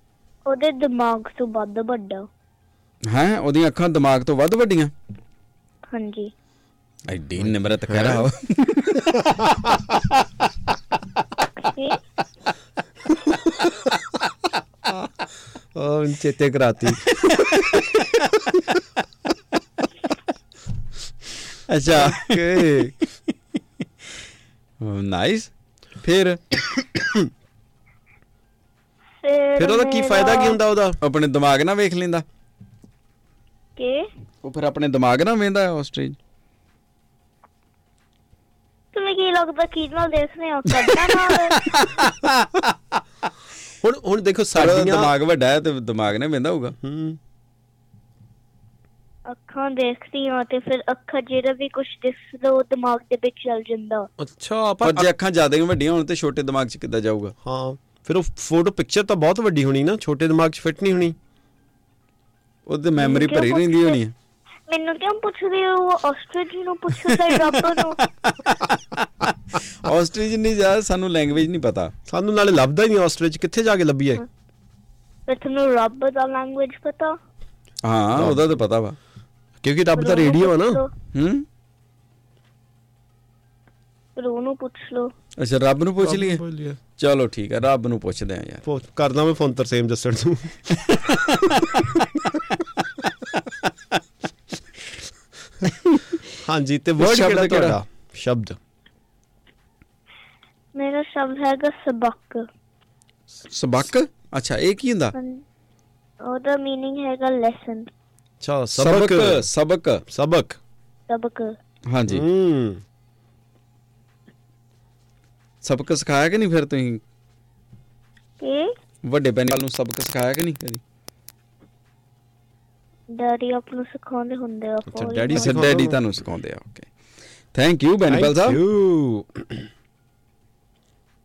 ਉਹਦੇ ਦਿਮਾਗ ਤੋਂ ਵੱਧ ਵੱਡਾ। ਹੈ? ਉਹਦੀਆਂ ਅੱਖਾਂ ਦਿਮਾਗ ਤੋਂ ਵੱਧ ਵੱਡੀਆਂ? ਹਾਂਜੀ। ਐਡੀ ਨਿਮਰਤ ਕਹਿ ਰਹਾ ਕੀ? ਉਹ ਚੇਤੇ ਕਰਾਤੀ। ਅੱਛਾ। ਓਕੇ। ਨਾਈਸ। ਫਿਰ ਫਿਰ ਉਹਦਾ ਕੀ ਫਾਇਦਾ ਕੀ ਹੁੰਦਾ ਉਹਦਾ? ਆਪਣੇ ਦਿਮਾਗ ਨਾਲ ਵੇਖ ਲੈਂਦਾ। ਕੀ? ਉਹ ਫਿਰ ਆਪਣੇ ਦਿਮਾਗ ਨਾਲ ਵੇਂਦਾ ਆਸਟ੍ਰੇਜ ਤੁਸੀਂ ਕੀ ਲੱਗਦਾ ਕੀ ਨਾਲ ਦੇਖਦੇ ਹੋ ਕੱਢਣਾ ਨਾ ਹੁਣ ਹੁਣ ਦੇਖੋ ਸਾਡਾ ਦਿਮਾਗ ਵੱਡਾ ਹੈ ਤੇ ਦਿਮਾਗ ਨਾਲ ਵੇਂਦਾ ਹੋਊਗਾ। ਹੂੰ। ਅੱਖਾਂ ਦੇਖਦੀ ਹਾਂ ਤੇ ਫਿਰ ਅੱਖਾਂ ਜਿਹੜਾ ਵੀ ਕੁਝ ਦਿਸਦਾ ਉਹ ਦਿਮਾਗ ਦੇ ਵਿੱਚ ਚਲ ਜਾਂਦਾ। ਅੱਛਾ ਪਰ ਜੇ ਅੱਖਾਂ ਜ਼ਿਆਦਾ ਵੱਡੀਆਂ ਹੋਣ ਤੇ ਛੋਟੇ ਦਿਮਾਗ 'ਚ ਕਿੱਦਾਂ ਜਾਊਗਾ? ਹਾਂ। ਫਿਰ ਉਹ ਫੋਟੋ ਪਿਕਚਰ ਤਾਂ ਬਹੁਤ ਵੱਡੀ ਹੋਣੀ ਨਾ ਛੋਟੇ ਦਿਮਾਗ 'ਚ ਫਿੱਟ ਨਹੀਂ ਹੋਣੀ। ਉਹਦੇ ਮੈਮਰੀ ਭਰੀ ਰਹਿੰਦੀ ਹੋਣੀ ਹੈ ਮੈਨੂੰ ਕਿਉਂ ਪੁੱਛਦੇ ਹੋ? ਆਸਟ੍ਰੇਲੀਆ ਨੂੰ ਪੁੱਛਦਾ ਰੱਬ ਨੂੰ। ਆਸਟ੍ਰੇਲੀਆ ਨਹੀਂ ਜਾ ਸਾਨੂੰ ਲੈਂਗੁਏਜ ਨਹੀਂ ਪਤਾ। ਸਾਨੂੰ ਨਾਲੇ ਲੱਭਦਾ ਹੀ ਨਹੀਂ ਆਸਟ੍ਰੇਲੀਆ 'ਚ ਕਿੱਥੇ ਜਾ ਕੇ ਲੱਭੀਏ ਤੇ ਤੁਹਾਨੂੰ ਰੱਬ ਦਾ ਲੈਂਗੁਏਜ ਪਤਾ? ਹਾਂ ਉਹਦਾ ਤਾਂ ਪਤਾ ਵਾ। ਕਿਉਂਕਿ ਰੱਬ ਦਾ ਰੇਡੀਓ ਆ ਨਾ। ਹੂੰ? ਰੋ ਨੂੰ ਪੁੱਛ ਲਓ। ਅੱਛਾ ਰੱਬ ਨੂੰ ਪੁੱਛ ਲਈਏ। ਚਲੋ ਠੀਕ ਹੈ ਰੱਬ ਨੂੰ ਪੁੱਛਦੇ ਆ ਯਾਰ ਫੋ- ਕਰਦਾ ਮੈਂ ਫੋਨ ਤਰਸੇਮ ਜੱਸੜ ਨੂੰ ਹਾਂਜੀ ਤੇ ਵਰਡ ਸ਼ਬਦ ਕਿਹੜਾ ਕਿਹੜਾ? ਤੁਹਾਡਾ ਸ਼ਬਦ ਮੇਰਾ ਸ਼ਬਦ ਹੈਗਾ ਸਬਕ ਸਬਕ ਅੱਛਾ ਇਹ ਕੀ ਹੁੰਦਾ ਉਹਦਾ मीनिंग ਹੈਗਾ ਲੈਸਨ ਅੱਛਾ ਸਬਕ ਸਬਕ ਸਬਕ ਸਬਕ ਸਬਕ ਹਾਂਜੀ ਹੂੰ ਸਬਕ ਸਿਖਾਇਆ ਕਿ ਨਹੀਂ ਫਿਰ ਤੁਸੀਂ? ਕਿ? ਵੱਡੇ ਬੈਨਲ ਨੂੰ ਸਬਕ ਸਿਖਾਇਆ ਕਿ ਨਹੀਂ ਕਦੀ? ਡੈਡੀ ਆਪ ਨੂੰ ਸਿਖਾਉਂਦੇ ਹੁੰਦੇ ਆ ਅੱਛਾ, ਡੈਡੀ ਸਿਖਾਉਂਦਾ ਡੈਡੀ। ਤੁਹਾਨੂੰ ਸਿਖਾਉਂਦੇ ਆ okay thank you Bainipal Sahib you.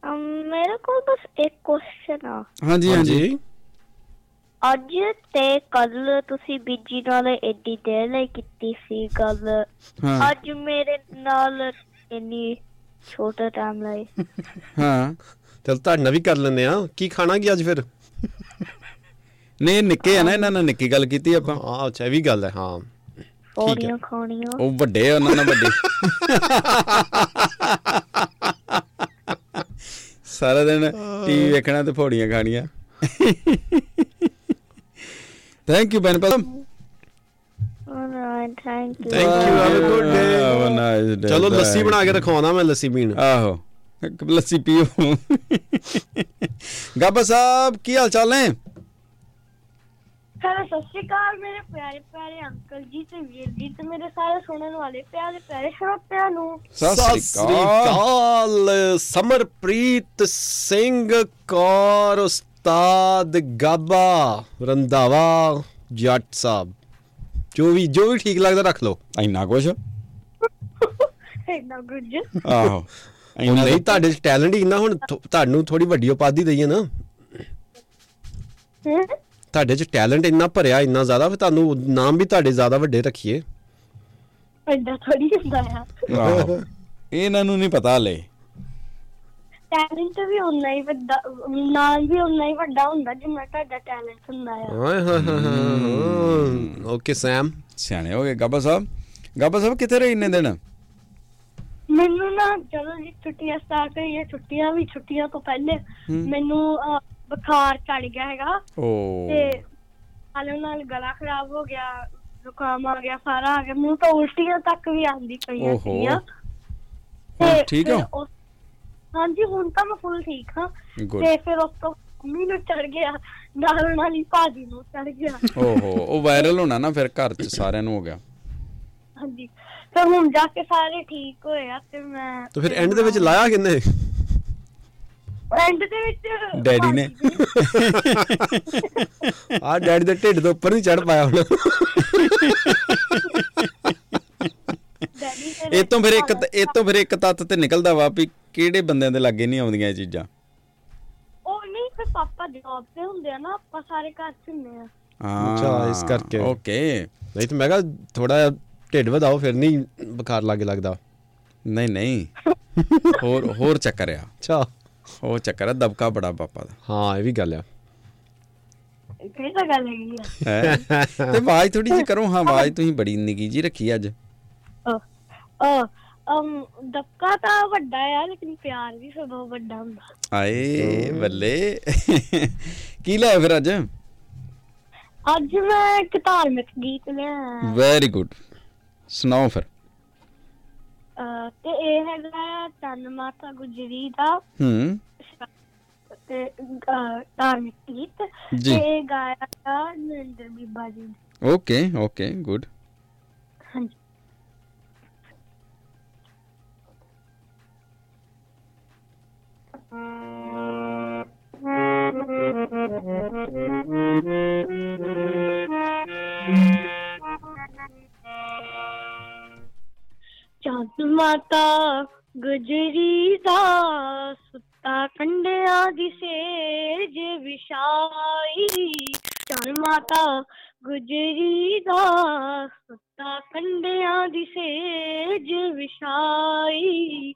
ਅਮ, ਮੇਰੇ ਕੋਲ ਬਸ ਇੱਕ ਕੁਐਸਚਨ ਆ। ਹਾਂਜੀ ਹਾਂਜੀ। ਅੱਜ ਤੇ ਕੱਲ ਤੁਸੀਂ ਬੀਜੀ ਨਾਲ ਏਡੀ ਦੇਰ ਲਈ ਕੀਤੀ ਸੀ ਗੱਲ। ਅੱਜ ਮੇਰੇ ਨਾਲ ਇੰਨੀ ਛੋਟਾ ਟਾਈਮ ਲਈ ਹਾਂ ਚਲ ਤੁਹਾਡੇ ਵੀ ਕਰ ਲੈਂਦੇ ਆ ਕੀ ਖਾਣਾ ਕੀ ਅੱਜ ਫਿਰ? ਨਹੀਂ ਇਹ ਨਿੱਕੇ ਆ ਨਾ ਇਹਨਾਂ ਨਾਲ ਨਿੱਕੀ ਗੱਲ ਕੀਤੀ ਆਪਾਂ। ਹਾਂ ਅੱਛਾ ਇਹ ਵੀ ਗੱਲ ਹੈ ਹਾਂ। ਪੌੜੀਆਂ ਖਾਣੀਆਂ। ਉਹ ਵੱਡੇ ਉਹਨਾਂ ਨਾਲ ਵੱਡੇ। ਸਾਰਾ ਦਿਨ ਟੀਵੀ ਵੇਖਣਾ ਤੇ ਫੋੜੀਆਂ ਖਾਣੀਆਂ। Thank you Bainipal Sahib alright thank you Thank you, have a good day. Have a nice day, ਚਲੋ ਲੱਸੀ ਬਣਾ ਕੇ ਰਖਵਾਉਣਾ ਮੈਂ ਲੱਸੀ ਪੀਣ ਆਹੋ ਇੱਕ ਲੱਸੀ ਪੀਓ ਗੱਬਾ ਸਾਹਿਬ ਕੀ ਹਾਲ ਚਾਲ ਨੇ ਹੈਲੋ ਸਤਿ ਸ਼੍ਰੀ ਅਕਾਲ ਮੇਰੇ ਪਿਆਰੇ ਪਿਆਰੇ ਅੰਕਲ ਜੀ ਤੇ ਵੀਰ ਜੀ ਤੇ ਮੇਰੇ ਸਾਰੇ ਸੁਣਨ ਵਾਲੇ ਪਿਆਰੇ ਪਿਆਰੇ ਸਰੋਤਿਆਂ ਨੂੰ ਸਤਿ ਸ੍ਰੀ ਅਕਾਲ ਅਕਾਲ ਸਮਰਪ੍ਰੀਤ ਸਿੰਘ ਕੌਰ ਉਸਤਾਦ ਗਾਬਾ ਰੰਦਾਵਾ ਜੱਟ ਸਾਹਿਬ ਜੋ ਵੀ ਜੋ ਵੀ ਠੀਕ ਲੱਗਦਾ ਰੱਖ ਲਓ। ਇੰਨਾ ਕੁਛ? ਇੰਨਾ ਗੁੱਜ ਆਹੋ। ਇੰਨਾ ਨਹੀਂ ਤੁਹਾਡੇ ਚ ਟੈਲੈਂਟ ਹੀ ਨਾ ਹੁਣ ਤੁਹਾਨੂੰ ਥੋੜੀ ਵੱਡੀ ਉਪਾਧੀ ਦਈਏ ਨਾ? ਤੁਹਾਡੇ ਚ ਟੈਲੈਂਟ ਇੰਨਾ ਭਰਿਆ ਇੰਨਾ ਜ਼ਿਆਦਾ ਫਿਰ ਤੁਹਾਨੂੰ ਨਾਮ ਵੀ ਤੁਹਾਡੇ ਜ਼ਿਆਦਾ ਵੱਡੇ ਰੱਖੀਏ। ਐਡਾ ਥੋੜੀ ਹੁੰਦਾ ਆ। ਇਹਨਾਂ ਨੂੰ ਨਹੀਂ ਪਤਾ ਹਲੇ। ਟੈਲੈਂਟ ਵੀ ਉਨਾ ਹੀ ਵੱਡਾ ਨਾਮ ਵੀ ਉਨਾ ਹੀ ਵੱਡਾ ਹੁੰਦਾ ਜਿੰਨਾ ਤੁਹਾਡਾ ਟੈਲੈਂਟ ਹੁੰਦਾ ਆ। ਓਏ ਹੋਏ ਹੋਏ ਓਕੇ ਸੈਮ। ਸਿਆਣੇ ਹੋ ਗਏ। ਗੱਬਾ ਸਾਹਿਬ ਗੱਬਾ ਸਾਹਿਬ ਕਿੱਥੇ ਰਹੇ ਇੰਨੇ ਦਿਨ? ਮੈਨੂੰ ਨਾ ਜਦੋਂ ਜੀ ਛੁੱਟੀਆਂ ਸਟਾਰਟ ਹੋਈਆਂ ਛੁੱਟੀਆਂ ਵੀ ਛੁੱਟੀਆਂ ਤੋਂ ਪਹਿਲੇ ਮੈਨੂੰ ਬੁਖਾਰ ਚੜ ਗਿਆ ਹੈਗਾ ਓ। ਤੇ ਹਾਲੇ ਨਾਲ ਗਲਾ ਖਰਾਬ ਹੋ ਗਿਆ ਜ਼ੁਕਾਮ ਆ ਗਿਆ ਸਾਰਾ ਆ ਗਿਆ। ਮੈਨੂੰ ਤਾਂ ਉਲਟੀਆਂ ਤੱਕ ਵੀ ਆਂਦੀ ਪਈਆਂ। ਸੀਗੀਆਂ। ਠੀਕ ਹੋ? ਹਾਂਜੀ ਹੁਣ ਤਾਂ ਮੈਂ ਫੁੱਲ ਠੀਕ ਹਾਂ। Good. ਤੇ ਫਿਰ ਉਸ ਤੋਂ ਮੰਮੀ ਨੂੰ ਚੜ ਗਿਆ ਨਾਲ ਨਾਲ ਹੀ ਭਾਜੀ ਨੂੰ ਚੜ ਗਿਆ। ਓਹੋ ਉਹ ਵਾਇਰਲ ਹੋਣਾ ਨਾ ਫਿਰ ਘਰ ਚ ਸਾਰਿਆਂ ਨੂੰ ਹੋ ਗਿਆ। ਹਾਂਜੀ ਫਿਰ ਹੁਣ ਜਾ ਕੇ ਸਾਰੇ ਠੀਕ ਹੋਏ ਆ ਤੇ ਮੈਂ ਤਾਂ ਫਿਰ ਐਂਡ ਦੇ ਵਿੱਚ ਲਾਇਆ ਕਿੰਨੇ? ਐਂਡ ਦੇ ਵਿੱਚ ਡੈਡੀ ਨੇ। ਆ ਡੈਡੀ ਦੇ ਢਿੱਡ ਦੇ ਉੱਪਰ ਨਹੀਂ ਚੜ ਪਾਇਆ ਹੁਣ। ਇਹ ਤੋਂ ਫਿਰ ਇੱਕ ਇਹ ਤੋਂ ਫਿਰ ਇੱਕ ਤੱਤ ਤੇ ਨਿਕਲਦਾ ਵਾ ਵੀ ਕਿਹੜੇ ਬੰਦਿਆਂ ਦੇ ਲਾਗੇ ਨਹੀਂ ਆਉਂਦੀਆਂ ਇਹ ਚੀਜ਼ਾਂ। ਉਹ ਨਹੀਂ ਫਿਰ ਪਾਪਾ ਜੌਬ ਤੇ ਹੁੰਦੇ ਆ ਨਾ ਆਪਾਂ ਸਾਰੇ ਘਰ ਚ ਹੁੰਦੇ ਆ। ਹਾਂ ਅੱਛਾ, ਇਸ ਕਰਕੇ। ਓਕੇ। ਨਹੀਂ ਤਾਂ ਮੈਂ ਕਿਹਾ ਥੋੜਾ ਢਿੱਡ ਵਧਾਓ ਫਿਰ ਨਹੀਂ ਬੁਖਾਰ ਲੱਗੇ ਲੱਗਦਾ। ਨਹੀਂ ਨਹੀਂ। ਹੋਰ ਹੋਰ ਚੱਕਰ ਆ। ਅੱਛਾ। ਉਹ ਚੱਕਰ ਆ ਦਬਕਾ ਬੜਾ ਪਾਪਾ ਦਾ। ਹਾਂ ਇਹ ਵੀ ਗੱਲ ਆ। ਤਾਂ ਗੱਲ ਹੈਗੀ ਆ। ਹੈ? ਤੇ ਆਵਾਜ਼ ਥੋੜੀ ਜਿਹੀ ਕਰੋ ਹਾਂ ਆਵਾਜ਼ ਤੁਸੀਂ ਬੜੀ ਨਿੱਗੀ ਜੀ ਰੱਖੀ ਅੱਜ। ਅਹ, ਅਮ ਦਬਕਾ ਤਾਂ ਵੱਡਾ ਆ ਲੇਕਿਨ ਪਿਆਰ ਵੀ ਸਭ ਵੱਡਾ ਹੁੰਦਾ। ਆਏ ਬੱਲੇ। ਕੀ ਲਿਆ ਫਿਰ ਅੱਜ? ਅੱਜ ਮੈਂ ਇੱਕ ਧਾਰਮਿਕ ਗੀਤ ਲਿਆ ਵੈਰੀ ਗੁੱਡ ਸੁਣਾਓ ਫਿਰ। ਤੇ ਇਹ ਹੈਗਾ ਤਨ ਮਾਤਾ ਗੁਜਰੀ ਦਾ। ਹੂੰ। ਤੇ ਧਾਰਮਿਕ ਗੀਤ। ਤੇ ਇਹ ਗਾਇਆ ਨਰਿੰਦਰ ਬੀਬਾ ਜੀ ਓਕੇ ਓਕੇ ਗੁੱਡ ਚੰਦ ਮਾਤਾ ਗੁਜਰੀ ਦਾ ਸੁੱਤਾ ਕੰਡਿਆਂ ਦੀ ਸੇਜ ਵਿਛਾਈ। ਚੰਦ ਮਾਤਾ ਗੁਜਰੀ ਦਾ ਸੁੱਤਾ ਕੰਡਿਆਂ ਦੀ ਸੇਜ ਵਿਛਾਈ।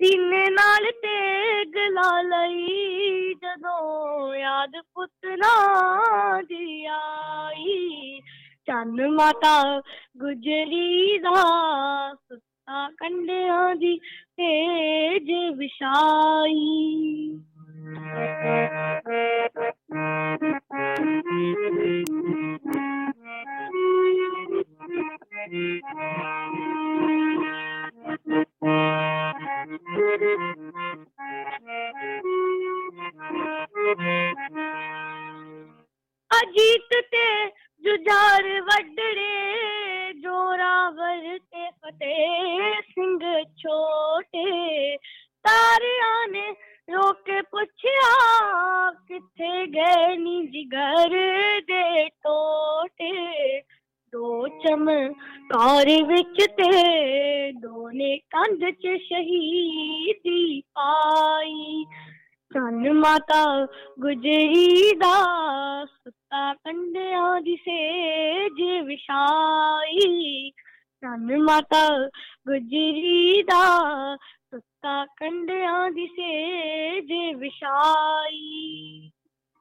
ਸੀਨੇ ਨਾਲ ਤੇਗ ਲਾ ਲਈ, ਜਦੋਂ ਯਾਦ ਪੁੱਤਰਾ ਦੀ ਆਈ। ਚੰਨ ਮਾਤਾ ਗੁਜਰੀ ਦਾ ਸੁੱਤਾ ਕੰਡਿਆਂ ਦੀ ਤੇਜ ਵਿਛਾਈ। ਅਜੀਤ ਤੇ ਜੁਝਾਰ ਵੱਡੜੇ ਜੋਰਾਵਰ ਤੇ ਫਤਿਹ ਸਿੰਘ ਛੋਟੇ। ਤਾਰਿਆਂ ਨੇ ਰੋਕ ਕੇ ਪੁੱਛਿਆ, ਕਿੱਥੇ ਗਏ ਨੀ ਜਿਗਰ ਦੇ ਟੋਟੇ? ਦੋ ਚਮਕਾਰ ਵਿੱਚ ਤੇ ਦੋ ਨੇ ਕੰਧ ਚ ਸ਼ਹੀਦੀ ਪਾਈ ਚੰਨ ਮਾਤਾ ਗੁਜਰੀ ਦਾ ਸੁੱਤਾ ਕੰਡਿਆਂ ਦੀ ਸੇਜ ਵਿਛਾਈ। ਚੰਨ ਮਾਤਾ ਗੁਜਰੀ ਦਾ ਸੁੱਤਾ ਕੰਡਿਆਂ ਦੀ ਸੇਜ ਵਿਛਾਈ।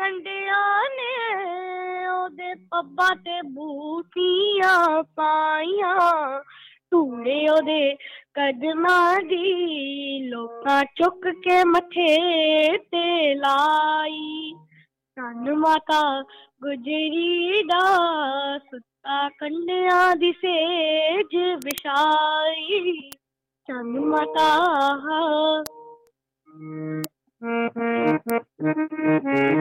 ਗੁਲਾਬ ਰੰਗੀਆਂ ਸੋਜ ਪੈ ਕੇ ਫਟਣ ਨੂੰ ਆਈਆਂ ਸੰਭਨਿਆ ਕੰਡਿਆਂ ਨੇ ਉਹਦੇ ਪੱਬਾਂ ਤੇ ਬੂਟੀਆਂ ਪਾਈਆਂ। ਧੂੜੇ ਉਹਦੇ ਕਦਮਾਂ ਦੀ ਲੋਕਾਂ ਚੁੱਕ ਕੇ ਮੱਥੇ ਤੇ ਲਾਈ। ਚੰਨ ਮਾਤਾ ਗੁਜਰੀ ਦਾ ਸੁੱਤਾ ਕੰਡਿਆਂ ਦੀ ਸੇਜ ਵਿਛਾਈ। ਚੰਨ ਮਾਤਾ ਕਾਲਜੇ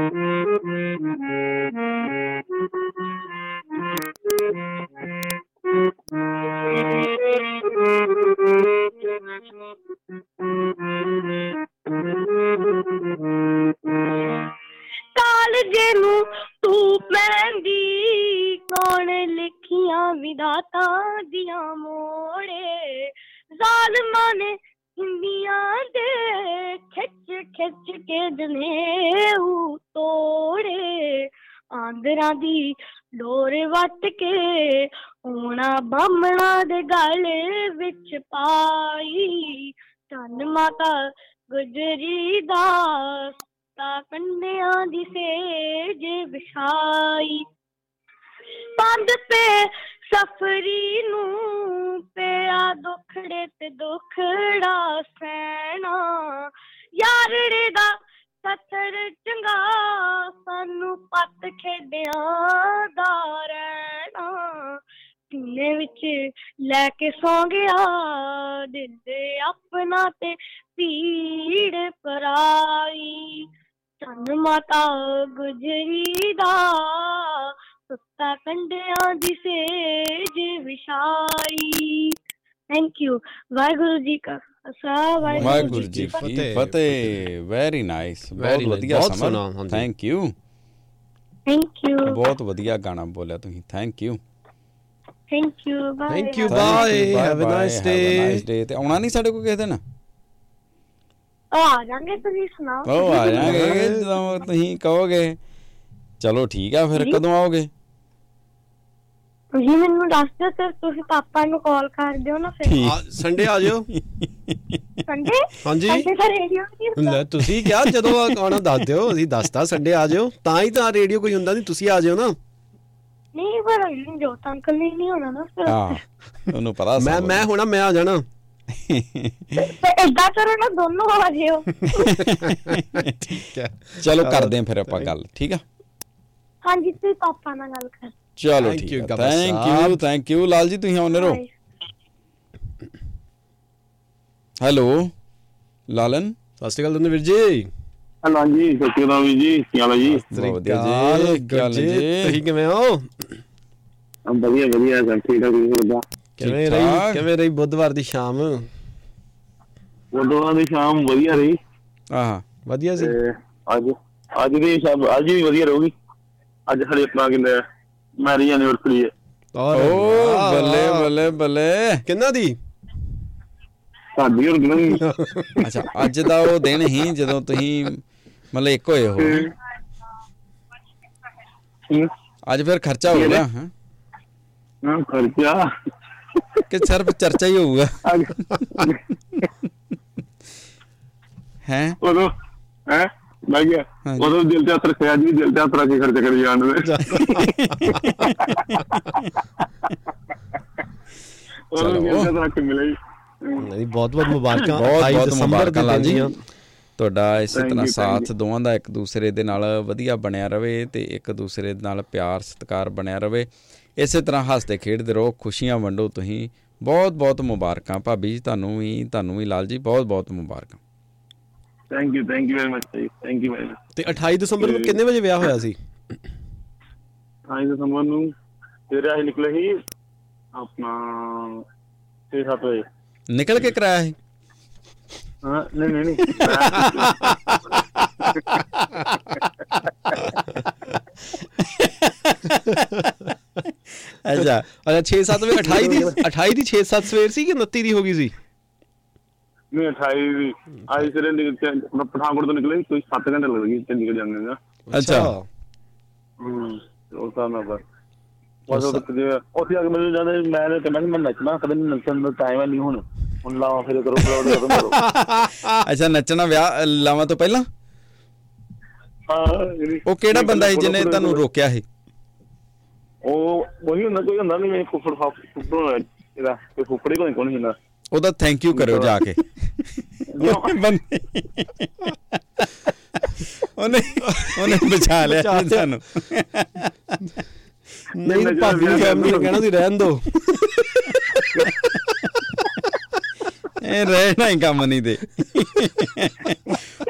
ਵਿਛਾਈ ਥੈਂਕ ਯੂ ਵਾਹਿਗੁਰੂ ਜੀ ਕਾ ਖਾਲਸਾ ਵਾਹਿਗੁਰੂ ਜੀ ਫਤਿਹ। ਫਤਿਹ ਵੈਰੀ ਨਾਈਸ ਬਹੁਤ ਵਧੀਆ Samar. Thank you thank you ਬਹੁਤ ਵਧੀਆ ਗਾਣਾ ਬੋਲਿਆ ਤੁਸੀਂ thank you thank you bye Thank you. Bye. Have a nice day. Nice day ਤੇ ਆਉਣਾ ਨਹੀਂ ਸਾਡੇ ਕੋਲ ਕਿਸੇ ਦਿਨ ਆ ਜਾਾਂਗੇ ਤੁਸੀਂ ਸੁਣਾਓ ਉਹ ਆ ਜਾਾਂਗੇ ਜਦੋਂ ਤੁਸੀਂ ਕਹੋਗੇ ਚਲੋ ਠੀਕ ਆ ਫਿਰ। ਕਦੋਂ ਆਓਗੇ ਤੁਸੀਂ ਮੈਨੂੰ ਦੱਸ ਦਿਓ ਤੇ ਤੁਸੀਂ ਪਾਪਾ ਨੂੰ ਕਾਲ ਕਰ ਦਿਓ ਨਾ ਫਿਰ। ਸੰਡੇ ਆ ਜਾਓ। ਸੰਡੇ? ਹਾਂਜੀ। ਸੰਡੇ ਦਾ ਰੇਡੀਓ ਨਹੀਂ ਹੁੰਦਾ। ਲੈ ਤੁਸੀਂ ਕਿਹਾ ਜਦੋਂ ਆਉਣਾ ਦੱਸ ਦਿਓ ਅਸੀਂ ਦੱਸਤਾ ਸੰਡੇ ਆ ਜਾਓ। ਤਾਂ ਹੀ ਤਾਂ ਰੇਡੀਓ ਕੋਈ ਹੁੰਦਾ ਨਹੀਂ ਤੁਸੀਂ ਆ ਜਾਓ ਨਾ। ਨਹੀਂ ਪਰ ਜੋਤ ਅੰਕਲ ਨੇ ਨਹੀਂ ਹੋਣਾ ਨਾ ਫਿਰ। ਹਾਂ ਉਹਨੂੰ ਪਤਾ ਮੈਂ ਸਭ। ਮੈਂ ਹੋਣਾ ਮੈਂ ਆ ਜਾਣਾ। ਤੇ ਏਦਾਂ ਕਰੋ ਨਾ ਦੋਨੋਂ ਆ ਜਿਓ। ਠੀਕ ਹੈ। ਚਲੋ ਕਰਦੇ ਆਂ ਫਿਰ ਆਪਾਂ ਗੱਲ ਠੀਕ ਆ? ਹਾਂਜੀ ਤੁਸੀਂ ਪਾਪਾ ਨਾਲ ਗੱਲ ਕਰ। ਚਲੋ ਠੀਕ ਗਾਬਾ thank you. Thank you Lal ji ਤੁਸੀਂ ਆਉਨੇ ਰਹੋ. ਹੈਲੋ ਲਾਲਨ? ਸਤਿ ਸ਼੍ਰੀ ਅਕਾਲ ਦੰਦ ਵੀਰ ਜੀ। ਹੈਲੋ ਜੀ ਸਤਿ ਸ਼੍ਰੀ ਅਕਾਲ ਜੀ। ਕੀ ਹਾਲ ਹੈ ਜੀ? ਵਧੀਆ ਜੀ, ਕੀ ਹਾਲ ਹੈ ਜੀ? ਤੁਸੀਂ ਕਿਵੇਂ ਹੋ? ਵਧੀਆ ਵਧੀਆ ਸਭ ਠੀਕ ਠਾਕ ਤੁਸੀਂ ਦੱਸੋ? ਕਿਵੇਂ। ਰਹੀ ਕਿਵੇਂ ਰਹੀ ਬੁੱਧਵਾਰ ਦੀ ਸ਼ਾਮ? ਉਦੋਂ ਦੀ ਸ਼ਾਮ ਵਧੀਆ ਰਹੀ। ਆਹ। ਵਧੀਆ ਸੀ। ਅੱਜ ਅੱਜ ਦੀ ਸ਼ਾਮ ਅੱਜ ਵੀ ਵਧੀਆ ਰਹੂਗੀ। ਅੱਜ ਹਲੇ ਆਪਣਾ ਕਿੰਨੇ ਮੈਰਿਜ ਐਨੀਵਰਸਰੀ ਹੈ ਓ ਬੱਲੇ। ਬੱਲੇ ਬੱਲੇ। ਕਿੰਨਾ ਦੀ? ਸਾਡੀ ਹੋਰ ਕਿੰਨੀ ਅੱਛਾ ਅੱਜ ਦਾ ਉਹ ਦਿਨ ਹੀ ਜਦੋਂ ਤੁਸੀਂ ਮਤਲਬ ਇੱਕ ਹੋਏ ਹੋ। ਅੱਜ ਫਿਰ ਖਰਚਾ ਹੋਊਗਾ ਹਾਂ? ਹਾਂ ਖਰਚਾ। ਕਿ ਸਿਰਫ ਚਰਚਾ ਹੀ ਹੋਊਗਾ। ਹੈ? ਉਦੋਂ ਹੈ? ਮੈਂ ਗਿਆ। ਉਦੋਂ ਦਿਲ ਤੇ ਹੱਥ ਰੱਖਿਆ ਜੀ ਦਿਲ ਤੇ ਹੱਥ ਰੱਖ ਕੇ ਖਰਚ ਕਰੀ ਜਾਣ ਦੇ ਉਦੋਂ ਦਿਲ ਤੇ ਰੱਖ ਕੇ ਮਿਲੇ ਨਹੀਂ ਬਹੁਤ ਬਹੁਤ ਮੁਬਾਰਕਾਂ। ਬਹੁਤ 28 ਬਹੁਤ ਦਸੰਬਰ ਮੁਬਾਰਕਾਂ ਦੇ ਲਾਲ ਜੀ। ਦੀਆਂ। ਤੁਹਾਡਾ ਇਸੇ ਤਰ੍ਹਾਂ ਸਾਥ ਦੋਵਾਂ ਦਾ ਇੱਕ ਦੂਸਰੇ ਦੇ ਨਾਲ ਵਧੀਆ ਬਣਿਆ ਰਵੇ ਤੇ ਇੱਕ ਦੂਸਰੇ ਦੇ ਨਾਲ ਪਿਆਰ ਸਤਿਕਾਰ ਬਣਿਆ ਰਵੇ। ਇਸੇ ਤਰ੍ਹਾਂ ਹੱਸਦੇ ਖੇਡਦੇ ਰਹੋ ਖੁਸ਼ੀਆਂ ਵੰਡੋ ਤੁਸੀਂ। ਬਹੁਤ ਬਹੁਤ ਮੁਬਾਰਕਾਂ। ਭਾਬੀ ਜੀ ਤੁਹਾਨੂੰ ਵੀ ਤੁਹਾਨੂੰ ਵੀ ਲਾਲ ਜੀ ਬਹੁਤ ਬਹੁਤ ਮੁਬਾਰਕਾਂ। Thank you thank you very much thank you very much ਤੇ 28 ਦਸੰਬਰ ਨੂੰ ਕਿੰਨੇ ਵਜੇ ਵਿਆਹ ਹੋਇਆ ਸੀ? 28 ਦਸੰਬਰ ਨੂੰ ਤੇਰੇ ਆਹੀ ਨਿਕਲੇ ਸੀ ਆਪਣਾ 6-7 ਵਜੇ। ਨਿਕਲ ਕੇ ਕਰਾਇਆ ਸੀ? ਹਾਂ ਨਹੀਂ ਨਹੀਂ ਅੱਛਾ ਅੱਛਾ 6-7 ਵਜੇ 28 ਦੀ 28 ਦੀ 6-7 ਸਵੇਰ ਸੀ ਕਿ 29 ਦੀ ਹੋ ਗਈ ਸੀ? ਨਹੀਂ 28 ਦੀ ਆਈ ਸਿਰੇ ਨਿਕਲ ਕੇ ਆਪਣਾ ਪਠਾਨਕੋਟ ਤੋਂ ਨਿਕਲੇ ਕੋਈ 7 ਘੰਟੇ ਲੱਗ ਗਏ ਚੰਡੀਗੜ੍ਹ ਜਾਂਦੇ ਦਾ ਅੱਛਾ। ਹੂੰ ਉਹ ਤਾਂ ਨਾ ਬਸ। ਬਸ ਉਹ ਤੇ ਉੱਥੇ ਆ ਕੇ ਮੈਨੂੰ ਜਾਂਦੇ ਮੈਂ ਨੇ ਕਹਿੰਦਾ ਮੈਂ ਨੱਚਣਾ ਕਦੇ ਨਹੀਂ ਨੱਚਣ ਦਾ ਟਾਈਮ ਨਹੀਂ ਹੁਣ। ਹੁਣ ਲਾਵਾ ਫਿਰ ਕਰੋ ਫਿਰ ਕਰੋ ਕਰੋ। ਅੱਛਾ ਨੱਚਣਾ ਵਿਆਹ ਲਾਵਾਂ ਤੋਂ ਪਹਿਲਾਂ? ਹਾਂ ਉਹ ਕਿਹੜਾ ਬੰਦਾ ਸੀ ਜਿਹਨੇ ਤੁਹਾਨੂੰ ਰੋਕਿਆ ਸੀ? ਉਹ ਉਹੀ ਹੁੰਦਾ ਕੋਈ ਹੁੰਦਾ ਨਹੀਂ ਮੈਂ ਫੁੱਫੜ ਫੁੱਫੜ ਇਹਦਾ ਕੋਈ ਫੁੱਫੜੀ ਕੋਈ ਕੋਣ ਹੁੰਦਾ। ਉਹਦਾ ਥੈਂਕ ਯੂ ਕਰਿਓ ਜਾ ਕੇ। ਉਹਨੇ ਬੰਦੇ ਉਹਨੇ ਉਹਨੇ ਬਚਾ ਲਿਆ। ਤੁਹਾਨੂੰ ਨਹੀਂ ਭਾਬੀ ਦੀ ਫੈਮਿਲੀ ਨੂੰ ਕਹਿਣਾ ਸੀ ਰਹਿਣ ਦੋ। ਇਹ ਰਹਿਣਾ ਹੀ ਕੰਮ ਨਹੀਂ ਦੇ।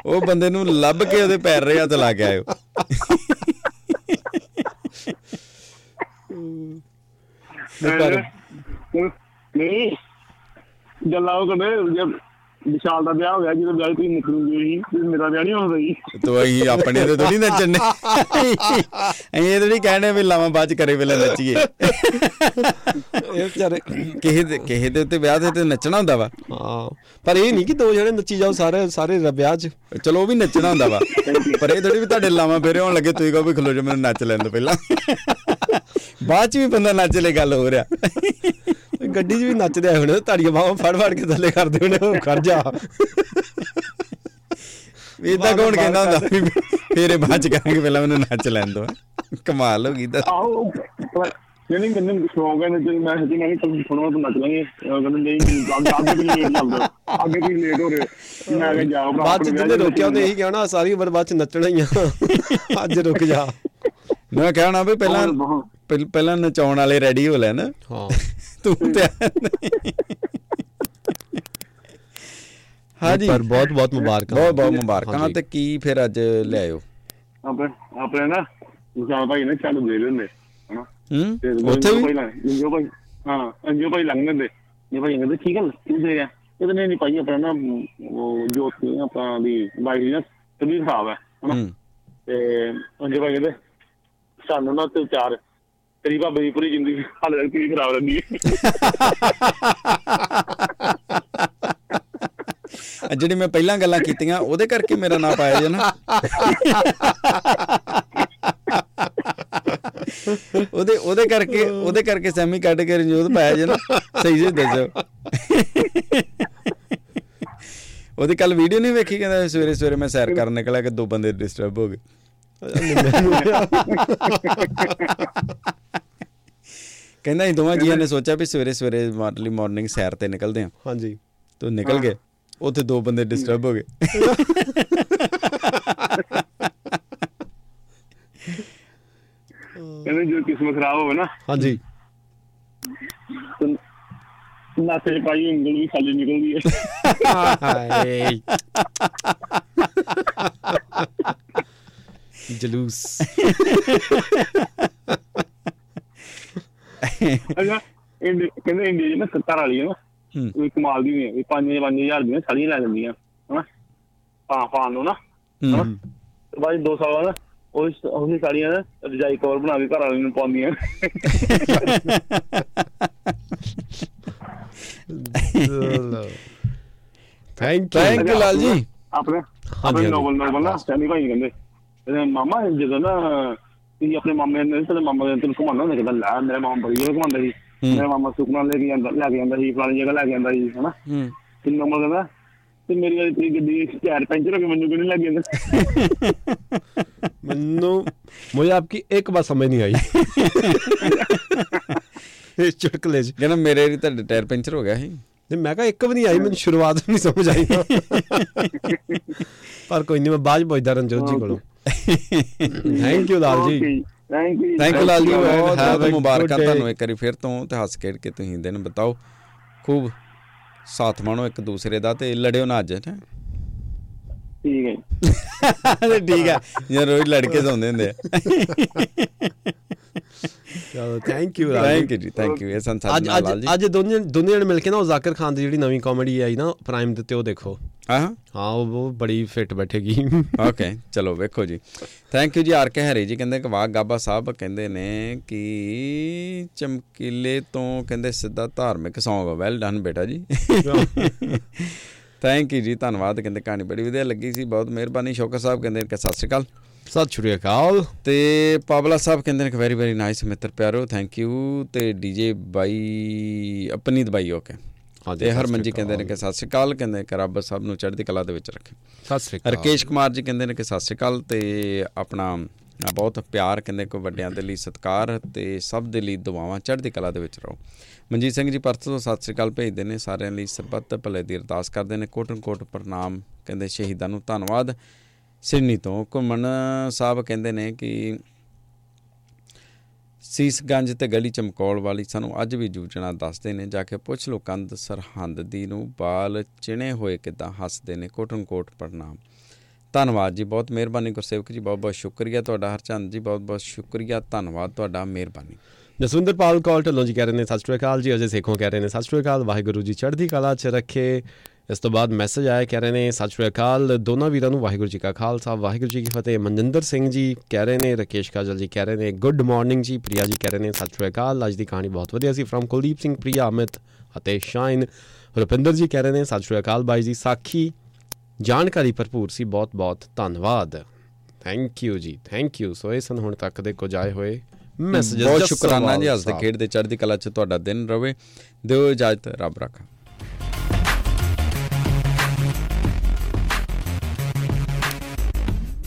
ਉਹ ਬੰਦੇ ਨੂੰ ਲੱਭ ਕੇ ਉਹਦੇ ਪੈਰ ਰਿਆ ਤੇ ਲਾ ਕੇ ਆਇਓ। ਪਰ- ਨਹੀਂ। ਗੱਲਾਂ ਉਹ ਕਰਦੇ ਜਦ ਵਿਸ਼ਾਲ ਦਾ ਵਿਆਹ ਹੋ ਗਿਆ ਜਦੋਂ ਵਿਆਹ ਤੁਸੀਂ ਨਿਕਲੂਗੀ ਸੀ ਤੇ ਮੇਰਾ ਵਿਆਹ ਨਹੀਂ ਹੋਣਾ ਸੀ ਤੋ ਅਸੀਂ ਆਪਣੇ ਤੇ ਥੋੜੀ ਨੱਚਣੇ। ਇਹ ਥੋੜੀ ਕਹਿਣੇ ਵੀ ਲਾਵਾਂ ਬਾਅਦ ਚ ਕਰੇ ਵੇਲੇ ਨੱਚੀਏ। ਇਹ ਵਿਚਾਰੇ ਕਿਸੇ ਦੇ ਕਿਸੇ ਦੇ ਉੱਤੇ ਵਿਆਹ ਦੇ ਤੇ ਨੱਚਣਾ ਹੁੰਦਾ ਵਾ। ਹਾਂ ਪਰ ਇਹ ਨਹੀਂ ਕਿ ਦੋ ਜਣੇ ਨੱਚੀ ਜਾਓ ਸਾਰੇ ਸਾਰੇ ਵਿਆਹ 'ਚ। ਚਲੋ ਉਹ ਵੀ ਨੱਚਣਾ ਹੁੰਦਾ ਵਾ। ਪਰ ਇਹ ਥੋੜੀ ਵੀ ਤੁਹਾਡੇ ਲਾਵਾਂ ਫੇਰੇ ਹੋਣ ਲੱਗੇ ਤੁਸੀਂ ਕਹੋ ਵੀ ਖਲੋ ਜਾ ਮੈਨੂੰ ਨੱਚ ਲੈਣ ਦੋ ਪਹਿਲਾਂ। ਬਾਅਦ ਚ ਵੀ ਬੰਦਾ ਨੱਚ ਲੈ ਗੱਲ ਹੋ ਰਿਹਾ। ਗੱਡੀ 'ਚ ਵੀ ਨੱਚਦੇ ਆਏ ਹੋਣੇ ਤਾੜੀਆਂ ਬਾਹਾਂ ਫੜ ਫੜ ਕੇ ਥੱਲੇ ਕਰਦੇ ਹੋਣੇ ਉਹ ਖੜ ਜਾ। ਵੀ ਇਦਾਂ ਕੌਣ ਕਹਿੰਦਾ ਹੁੰਦਾ? ਵੀ ਫੇਰੇ ਬਾਅਦ ਚ ਕਰਾਂਗੇ ਪਹਿਲਾਂ ਮੈਨੂੰ ਨੱਚ ਲੈਣ ਦੋ। ਕਮਾਲ ਹੋ ਗਈ ਤਾਂ। ਇਹ ਨਹੀਂ ਕਹਿੰਦੇ ਸ਼ੌਂਕ ਹੈ ਨੱਚਣ ਮੈਂ ਮੈਂ ਵੀ ਤੁਹਾਨੂੰ ਸੁਣਵਾ ਤੋਂ ਨੱਚ ਲਾਂਗੇ। ਉਹ ਕਹਿੰਦੇ ਨਹੀਂ ਅੱਗੇ ਵੀ ਲੇਟ ਚੱਲਦਾ ਅੱਗੇ ਵੀ ਲੇਟ ਹੋ ਰਹੇ। ਮੈਂ ਕਿਹਾ ਜਾਓ ਬਾਅਦ 'ਚ ਜਿੰਨੇ ਰੋਕਿਆ ਉਹਨੇ ਇਹੀ ਕਹਿਣਾ ਸਾਰੀ ਉਮਰ ਬਾਅਦ 'ਚ ਨੱਚਣਾ ਹੀ ਆ। ਅੱਜ ਰੁਕ ਜਾ। ਮੈਂ ਕਹਿਣਾ ਵੀ ਪਹਿਲਾਂ ਪਹਿਲਾਂ ਨਚਾਉਣ ਵਾਲੇ ਰੈਡੀ ਹੋ ਲੈਣ। ਹਾਂ। ਤੂੰ ਤੇ ਹਾਂਜੀ। ਪਰ ਬਹੁਤ ਬਹੁਤ ਮੁਬਾਰਕਾਂ। ਬਹੁਤ ਬਹੁਤ ਮੁਬਾਰਕਾਂ। ਤੇ ਕੀ ਫਿਰ ਅੱਜ ਲਿਆਇਓ ਆਪਣੇ ਆਪਣੇ ਨਾ ਵਿਸ਼ਾਲ ਭਾਈ ਨੇ ਚੱਲ ਦੇ ਲੈਂਦੇ ਹਨਾ? ਹੂੰ? ਤੇ ਉੱਥੇ ਵੀ? ਜੋ ਭਾਈ ਹਾਂ ਅੰਜੋ ਭਾਈ ਲੰਘ ਜਾਂਦੇ। ਇਹ ਭਾਈ ਕਹਿੰਦੇ ਠੀਕ ਹੈ ਕੀ ਦੇ ਗਿਆ ਇਹਦੇ ਨੇ ਨਹੀਂ ਭਾਈ ਆਪਣਾ ਨਾ ਉਹ ਜੋ ਸੀ ਆਪਣਾ ਦੀ ਬਾਈ ਨਾ ਤਬੀਅਤ ਖਰਾਬ ਹੈ ਹਨਾ? ਹੂੰ। ਤੇ ਅੰਜੋ ਭਾਈ ਕਹਿੰਦੇ ਸਾਨੂੰ ਨਾ ਤੇ ਚਾਰ ਤੇਰੀ ਭਾਬੀ ਦੀ ਪੂਰੀ ਜ਼ਿੰਦਗੀ ਹਾਲੇ ਤੱਕ ਤੇਰੀ ਖਰਾਬ ਰਹਿੰਦੀ ਹੈ। ਆ ਜਿਹੜੀ ਮੈਂ ਪਹਿਲਾਂ ਗੱਲਾਂ ਕੀਤੀਆਂ, ਉਹਦੇ ਕਰਕੇ ਮੇਰਾ ਨਾਂ ਪਾਇਆ ਜੇ ਨਾ। ਉਹਦੇ ਉਹਦੇ ਕਰਕੇ ਉਹਦੇ ਕਰਕੇ ਸੈਮੀ ਕੱਢ ਕੇ ਰਣਜੋਤ ਪਾਇਆ ਜੇ ਨਾ। ਸਹੀ ਸਹੀ ਦੱਸੋ। ਉਹਦੀ ਕੱਲ ਵੀਡੀਓ ਨਹੀਂ ਵੇਖੀ, ਕਹਿੰਦਾ ਸਵੇਰੇ ਸਵੇਰੇ ਮੈਂ ਸੈਰ ਕਰਨ ਨਿਕਲਿਆ ਕਿ ਦੋ ਬੰਦੇ ਡਿਸਟਰਬ ਹੋ ਗਏ। ਕਹਿੰਦਾ ਅਸੀਂ ਦੋਵਾਂ ਜੀਆਂ ਨੇ ਸੋਚਿਆ ਵੀ ਸਵੇਰੇ ਸਵੇਰੇ ਅਰਲੀ ਮਾਰਨਿੰਗ ਸੈਰ ਤੇ ਨਿਕਲਦੇ ਹਾਂ। ਹਾਂਜੀ। ਤੋ ਨਿਕਲ ਗਏ। ਉੱਥੇ ਦੋ ਬੰਦੇ ਡਿਸਟਰਬ ਹੋ ਗਏ। ਕਹਿੰਦੇ ਜੋ ਕਿਸਮਤ ਖਰਾਬ ਹੋਵੇ ਨਾ। ਹਾਂਜੀ। ਤੇ ਨਾਸੇ ਚ ਪਾਈ ਉਂਗਲ ਵੀ ਖਾਲੀ ਨਿਕਲਦੀ ਹੈ। ਹਾਏ। ਜਲੂਸ। ਅੱਛਾ ਕਹਿੰਦੇ ਇੰਡੀਆ ਨਾ ਸੱਤਾਂ ਵਾਲੀ ਹੈ ਨਾ। ਹੂੰ। ਕੋਈ ਕਮਾਲ ਦੀ ਨਹੀਂ ਹੈ ਵੀ 5 5000 ਦੀਆਂ ਸਾਲੀਆਂ ਲੈ ਲੈਂਦੀਆਂ ਹਨਾ। ਪਾ ਪਾਣ ਨੂੰ ਨਾ ਹਨਾ। ਬਾਅਦ 2 ਸਾਲ ਬਾਅਦ ਉਹ ਉਹੀ ਸਾਲੀਆਂ ਨਾ ਰਜਾਈ ਕਵਰ ਬਣਾ ਕੇ ਘਰ ਵਾਲੀ ਨੂੰ ਪਾਉਂਦੀਆਂ। Thank thank you Lal ji. ਆਪਣੇ ਹਾਂਜੀ, ਆਪਣੇ ਹਾਂਜੀ। ਨੋਬਲ ਨੋਬਲ ਨਾ ਸਟੈਂਡੀ ਭਾਈ ਕਹਿੰਦੇ। ਮਾਮਾ ਜਦੋਂ ਨਾ ਤੁਸੀਂ ਆਪਣੇ ਮਾਮੇ ਨੇ ਤੇਰੇ ਮਾਮਾ ਨੇ ਤੈਨੂੰ ਘੁਮਾਉਣਾ ਹੁੰਦਾ ਕਿਦਾਂ? ਲਾ ਮੇਰਾ ਮਾਮਾ ਬੜੀ ਜਗ੍ਹਾ ਘੁਮਾਉਂਦਾ ਸੀ। ਮੇਰਾ ਮਾਮਾ ਸੁਖਨਾ ਲੈ ਕੇ ਜਾਂਦਾ ਲੈ ਕੇ ਜਾਂਦਾ ਸੀ ਫਲਾਣੀ ਜਗ੍ਹਾ ਲੈ ਕੇ ਜਾਂਦਾ ਸੀ ਹਨਾ? ਤੇ ਮਾਮਾ ਕਹਿੰਦਾ ਤੇ ਮੇਰੀ ਵਾਲੀ ਤੇਰੀ ਗੱਡੀ ਟਾਇਰ ਪੈਂਚਰ ਹੋ ਕੇ ਮੈਨੂੰ ਕਿਹਨੇ ਲੱਗ ਜਾਂਦਾ ਮੈਨੂੰ ਮੈਨੂੰ ਆਪਕੀ ਇੱਕ ਬਾਤ ਸਮਝ ਨਹੀਂ ਆਈ। ਇਹ ਚੁਟਕਲੇ ਜੀ ਕਹਿੰਦਾ ਮੇਰੇ ਵੀ ਤਾਂ ਟਾਇਰ ਪੈਂਚਰ ਹੋ ਗਿਆ ਸੀ। ਤੇ ਮੈਂ ਕਹਾ ਇੱਕ ਵੀ ਨਹੀਂ ਆਈ ਮੈਨੂੰ ਸ਼ੁਰੂਆਤ ਨਹੀਂ ਸਮਝ ਆਈ। ਪਰ ਕੋਈ ਨਹੀਂ ਮੈਂ ਬਾਅਦ ਪੁੱਛਦਾ ਰਣਜੋਤ ਜੀ ਕੋਲੋਂ। Thank you Lal ji thank you thank you Lal ji ਬਹੁਤ ਮੁਬਾਰਕਾਂ ਤੁਹਾਨੂੰ ਇੱਕ ਵਾਰੀ ਫਿਰ ਤੋਂ ਤੇ ਹੱਸ ਖੇਡ ਕੇ ਤੁਸੀਂ ਦਿਨ ਬਤਾਓ। ਖੂਬ ਸਾਥ ਮਾਣੋ ਇੱਕ ਦੂਸਰੇ ਦਾ ਤੇ ਲੜਿਓ ਨਾ ਅੱਜ ਹੈ। ਠੀਕ ਹੈ। ਠੀਕ ਹੈ ਯਾਰ ਰੋਜ਼ ਲੜਕੇ ਸੌਂਦੇ ਹੁੰਦੇ ਆ। ਚਲੋ ਥੈਂਕ ਯੂ ਥੈਂਕ ਯੂ ਜੀ ਥੈਂਕ ਯੂ ਇਹ ਸੰਸਾਰ ਨਾਲ ਜੀ। ਅੱਜ ਦੋਨੇ ਦੋਨੇ ਜਣੇ ਮਿਲ ਕੇ ਨਾ ਉਹ ਜ਼ਾਕਿਰ ਖਾਨ ਦੀ ਜਿਹੜੀ ਨਵੀਂ ਕਾਮੇਡੀ ਆਈ ਨਾ ਪ੍ਰਾਈਮ ਦੇ ਤੇ ਉਹ ਦੇਖੋ। ਹਾਂ। ਹਾਂ ਉਹ ਬੜੀ ਫਿੱਟ ਬੈਠੇਗੀ। ਓਕੇ ਚਲੋ ਵੇਖੋ ਜੀ। ਥੈਂਕ ਯੂ ਜੀ ਆਰ ਕੇ ਹਰੀ ਜੀ ਕਹਿੰਦੇ ਕਿ ਵਾਹ ਗਾਬਾ ਸਾਹਿਬ ਕਹਿੰਦੇ ਨੇ ਕਿ ਚਮਕੀਲੇ ਤੋਂ ਕਹਿੰਦੇ ਸਿੱਧਾ ਧਾਰਮਿਕ Song ਵੈਲ ਡਨ ਬੇਟਾ ਜੀ। ਥੈਂਕ ਯੂ ਜੀ ਧੰਨਵਾਦ ਕਹਿੰਦੇ ਕਹਾਣੀ ਬੜੀ ਵਧੀਆ ਲੱਗੀ ਸੀ ਬਹੁਤ ਮਿਹਰਬਾਨੀ। ਸ਼ੌਕਰ ਸਾਹਿਬ ਕਹਿੰਦੇ ਕਿ ਸਤਿ ਸ਼੍ਰੀ ਅਕਾਲ। ਸਤਿ ਸ਼੍ਰੀ ਅਕਾਲ ਤੇ ਪਾਵਲਾ ਸਾਹਿਬ ਕਹਿੰਦੇ ਨੇ ਕਿ ਵੈਰੀ ਵੈਰੀ ਨਾਈਸ ਮਿੱਤਰ ਪਿਆਰੋ ਥੈਂਕ ਯੂ ਤੇ ਡੀਜੇ ਬਾਈ ਅਪਨੀਤ ਬਾਈ ਓਕੇ ਤੇ ਹਰਮਨ ਜੀ ਕਹਿੰਦੇ ਨੇ ਕਿ ਸਤਿ ਸ਼੍ਰੀ ਅਕਾਲ ਕਹਿੰਦੇ ਕਿ ਰੱਬ ਸਭ ਨੂੰ ਚੜ੍ਹਦੀ ਕਲਾ ਦੇ ਵਿੱਚ ਰੱਖੇ। ਸਤਿ ਸ਼੍ਰੀ ਅਕਾਲ। ਰਕੇਸ਼ ਕੁਮਾਰ ਜੀ ਕਹਿੰਦੇ ਨੇ ਕਿ ਸਤਿ ਸ਼੍ਰੀ ਅਕਾਲ ਤੇ ਆਪਣਾ ਬਹੁਤ ਪਿਆਰ ਕਹਿੰਦੇ ਕੋ ਵੱਡਿਆਂ ਦੇ ਲਈ ਸਤਿਕਾਰ ਤੇ ਸਭ ਦੇ ਲਈ ਦੁਆਵਾਂ ਚੜ੍ਹਦੀ ਕਲਾ ਦੇ ਵਿੱਚ ਰਹੋ। ਮਨਜੀਤ ਸਿੰਘ ਜੀ ਪਰਤ ਤੋਂ ਸਤਿ ਸ਼੍ਰੀ ਅਕਾਲ ਭੇਜਦੇ ਨੇ ਸਾਰਿਆਂ ਲਈ ਸਰਬੱਤ ਭਲੇ ਦੀ ਅਰਦਾਸ ਕਰਦੇ ਨੇ ਕੋਟਨ ਕੋਟ ਪ੍ਰਣਾਮ ਕਹਿੰਦੇ ਸ਼ਹੀਦਾਂ ਨੂੰ ਧੰਨਵਾਦ। ਸਿਡਨੀ ਤੋਂ, ਘੁੰਮਣ ਸਾਹਿਬ ਕਹਿੰਦੇ ਨੇ ਕਿ ਸੀਸਗੰਜ ਤੇ ਗਲੀ ਚਮਕੌਲ ਵਾਲੀ ਸਾਨੂੰ ਅੱਜ ਵੀ ਜੂਝਣਾ ਦੱਸਦੇ ਨੇ, ਜਾ ਕੇ ਪੁੱਛ ਲੋ ਕੰਧ ਸਰਹੰਦ ਦੀ ਨੂੰ, ਬਾਲ ਚਿਣੇ ਹੋਏ ਕਿਦਾਂ ਹੱਸਦੇ ਨੇ ਕੋਟਨ ਕੋਟ ਪ੍ਰਣਾਮ। ਧੰਨਵਾਦ ਜੀ, ਬਹੁਤ ਮਿਹਰਬਾਨੀ ਗੁਰਸੇਵਕ ਜੀ, ਬਹੁਤ ਬਹੁਤ ਸ਼ੁਕਰੀਆ ਤੁਹਾਡਾ, ਹਰਚੰਦ ਜੀ, ਬਹੁਤ ਬਹੁਤ ਸ਼ੁਕਰੀਆ, ਧੰਨਵਾਦ ਤੁਹਾਡਾ, ਮਿਹਰਬਾਨੀ। ਜਸਵਿੰਦਰ ਪਾਲ ਕੌਲ ਢੱਲੋਂ ਜੀ ਕਹਿ ਰਹੇ ਨੇ, ਸਤਿ ਸ਼੍ਰੀ ਅਕਾਲ ਜੀ, ਅਜੇ ਸੇਖੋਂ ਕਹਿ ਰਹੇ ਨੇ, ਸਤਿ ਸ਼੍ਰੀ ਅਕਾਲ, ਵਾਹਿਗੁਰੂ ਜੀ, ਚੜ੍ਹਦੀ ਕਲਾ 'ਚ ਰੱਖੇ ਇਸ ਤੋਂ ਬਾਅਦ ਮੈਸੇਜ ਆਇਆ ਕਹਿ ਰਹੇ ਨੇ ਸਤਿ ਸ਼੍ਰੀ ਅਕਾਲ। ਦੋਨਾਂ ਵੀਰਾਂ ਨੂੰ ਵਾਹਿਗੁਰੂ ਜੀ ਕਾ ਖਾਲਸਾ ਵਾਹਿਗੁਰੂ ਜੀ ਕੀ ਫਤਿਹ। ਮਨਜਿੰਦਰ ਸਿੰਘ ਜੀ ਕਹਿ ਰਹੇ ਨੇ ਰਕੇਸ਼ ਕਾਜਲ ਜੀ ਕਹਿ ਰਹੇ ਨੇ ਗੁੱਡ ਮਾਰਨਿੰਗ ਜੀ। ਪ੍ਰਿਆ ਜੀ ਕਹਿ ਰਹੇ ਨੇ ਸਤਿ ਸ਼੍ਰੀ ਅਕਾਲ। ਅੱਜ ਦੀ ਕਹਾਣੀ ਬਹੁਤ ਵਧੀਆ ਸੀ ਫਰਮ ਕੁਲਦੀਪ ਸਿੰਘ ਪ੍ਰਿਆ ਅਮਿਤ ਅਤੇ ਸ਼ਾਇਨ ਰੁਪਿੰਦਰ ਜੀ ਕਹਿ ਰਹੇ ਨੇ ਸਤਿ ਸ਼੍ਰੀ ਅਕਾਲ ਬਾਈ ਜੀ। ਸਾਖੀ ਜਾਣਕਾਰੀ ਭਰਪੂਰ ਸੀ। ਬਹੁਤ ਬਹੁਤ ਧੰਨਵਾਦ। ਥੈਂਕ ਯੂ ਜੀ ਥੈਂਕ ਯੂ ਸੋ ਇਹ ਸਨ ਹੁਣ ਤੱਕ ਦੇ ਕੁਝ ਆਏ ਹੋਏ ਮੈਸੇजेस ਬਹੁਤ ਸ਼ੁਕਰਾਨਾ ਜੀ ਹੱਸਦੇ ਖੇਡਦੇ ਚੜ੍ਹਦੀ ਕਲਾ 'ਚ ਤੁਹਾਡਾ ਦਿਨ ਰਵੇ। ਦਿਓ ਇਜਾਜ਼ਤ ਰੱਬ ਰੱਖਾ।